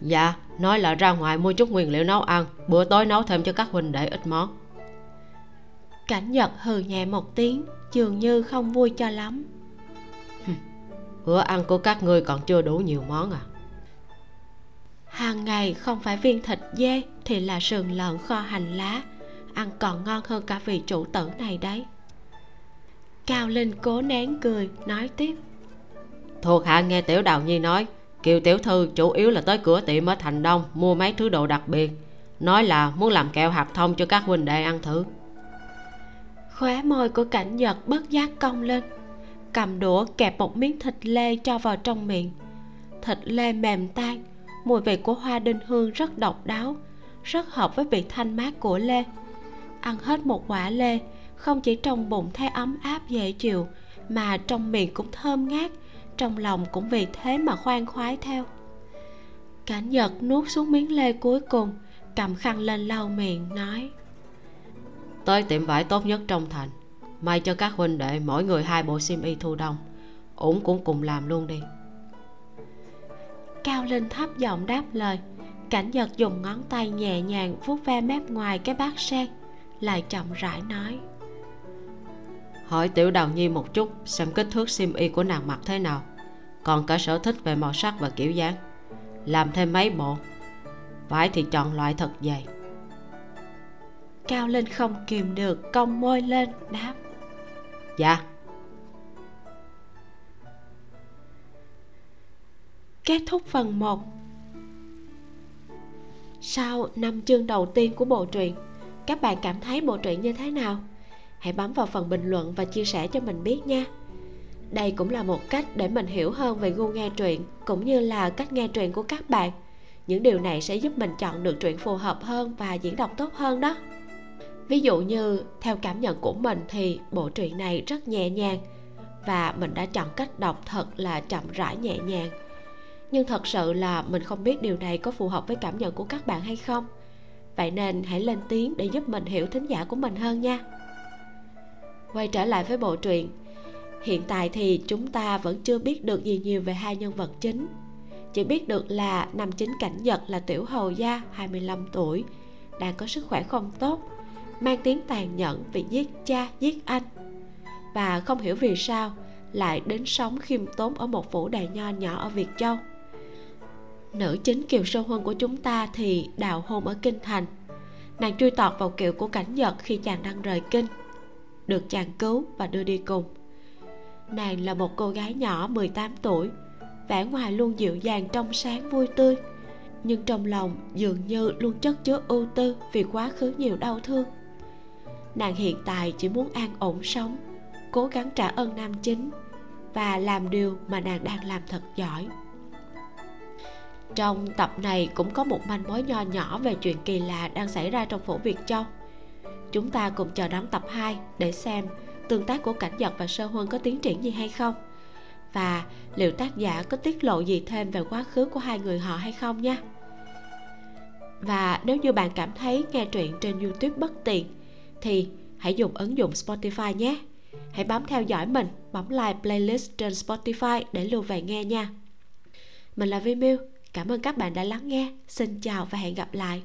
Dạ nói là ra ngoài mua chút nguyên liệu nấu ăn bữa tối nấu thêm cho các huynh đệ ít món cảnh nhật hừ nhẹ một tiếng dường như không vui cho lắm. Bữa ăn của các ngươi còn chưa đủ nhiều món à? Hàng ngày không phải viên thịt dê thì là sườn lợn kho hành lá ăn còn ngon hơn cả vị chủ tử này đấy. Cao linh cố nén cười nói tiếp. Thuộc hạ nghe tiểu đào nhi nói kiều tiểu thư chủ yếu là tới cửa tiệm ở thành đông mua mấy thứ đồ đặc biệt. Nói là muốn làm kẹo hạt thông cho các huynh đệ ăn thử khóe môi của cảnh giật bất giác cong lên. Cầm đũa kẹp một miếng thịt lê cho vào trong miệng. Thịt lê mềm tan, mùi vị của hoa đinh hương rất độc đáo, rất hợp với vị thanh mát của lê. Ăn hết một quả lê, không chỉ trong bụng thấy ấm áp dễ chịu, mà trong miệng cũng thơm ngát, trong lòng cũng vì thế mà khoan khoái theo. Cảnh giật nuốt xuống miếng lê cuối cùng, cầm khăn lên lau miệng, nói tới tiệm vải tốt nhất trong thành. May cho các huynh đệ mỗi người hai bộ xiêm y thu đông. Ủng cũng cùng làm luôn đi. Cao lên thấp giọng đáp lời. Cảnh giật dùng ngón tay nhẹ nhàng vuốt ve mép ngoài cái bát sen lại chậm rãi nói. Hỏi tiểu đào nhi một chút xem kích thước xiêm y của nàng mặc thế nào. Còn cả sở thích về màu sắc và kiểu dáng. Làm thêm mấy bộ. Vải thì chọn loại thật dày cao lên không kìm được cong môi lên đáp. Dạ. Kết thúc phần 1 sau năm chương đầu tiên của bộ truyện các bạn cảm thấy bộ truyện như thế nào? Hãy bấm vào phần bình luận và chia sẻ cho mình biết nha. Đây cũng là một cách để mình hiểu hơn về gu nghe truyện cũng như là cách nghe truyện của các bạn. Những điều này sẽ giúp mình chọn được truyện phù hợp hơn và diễn đọc tốt hơn đó ví dụ như, theo cảm nhận của mình thì bộ truyện này rất nhẹ nhàng và mình đã chọn cách đọc thật là chậm rãi nhẹ nhàng. Nhưng thật sự là mình không biết điều này có phù hợp với cảm nhận của các bạn hay không. Vậy nên hãy lên tiếng để giúp mình hiểu thính giả của mình hơn nha. Quay trở lại với bộ truyện, hiện tại thì chúng ta vẫn chưa biết được gì nhiều về hai nhân vật chính. Chỉ biết được là nam chính cảnh nhật là tiểu hầu gia 25 tuổi, đang có sức khỏe không tốt mang tiếng tàn nhẫn vì giết cha, giết anh. Và không hiểu vì sao lại đến sống khiêm tốn ở một phủ đại nho nhỏ ở Việt Châu. Nữ chính Kiều Sơ Huân của chúng ta thì đào hôn ở Kinh Thành. Nàng truy tọt vào kiệu của cảnh nhật khi chàng đang rời kinh, được chàng cứu và đưa đi cùng. Nàng là một cô gái nhỏ 18 tuổi, vẻ ngoài luôn dịu dàng trong sáng vui tươi, nhưng trong lòng dường như luôn chất chứa ưu tư vì quá khứ nhiều đau thương nàng hiện tại chỉ muốn an ổn sống, cố gắng trả ơn nam chính và làm điều mà nàng đang làm thật giỏi. Trong tập này cũng có một manh mối nho nhỏ về chuyện kỳ lạ đang xảy ra trong phủ Việt Châu. Chúng ta cùng chờ đón tập 2 để xem tương tác của cảnh giật và sơ huân có tiến triển gì hay không. Và liệu tác giả có tiết lộ gì thêm về quá khứ của hai người họ hay không nha? Và nếu như bạn cảm thấy nghe truyện trên youtube bất tiện thì hãy dùng ứng dụng spotify nhé. Hãy bấm theo dõi mình, bấm like playlist trên spotify để lưu về nghe nha. Mình là vi miu. Cảm ơn các bạn đã lắng nghe. Xin chào và hẹn gặp lại.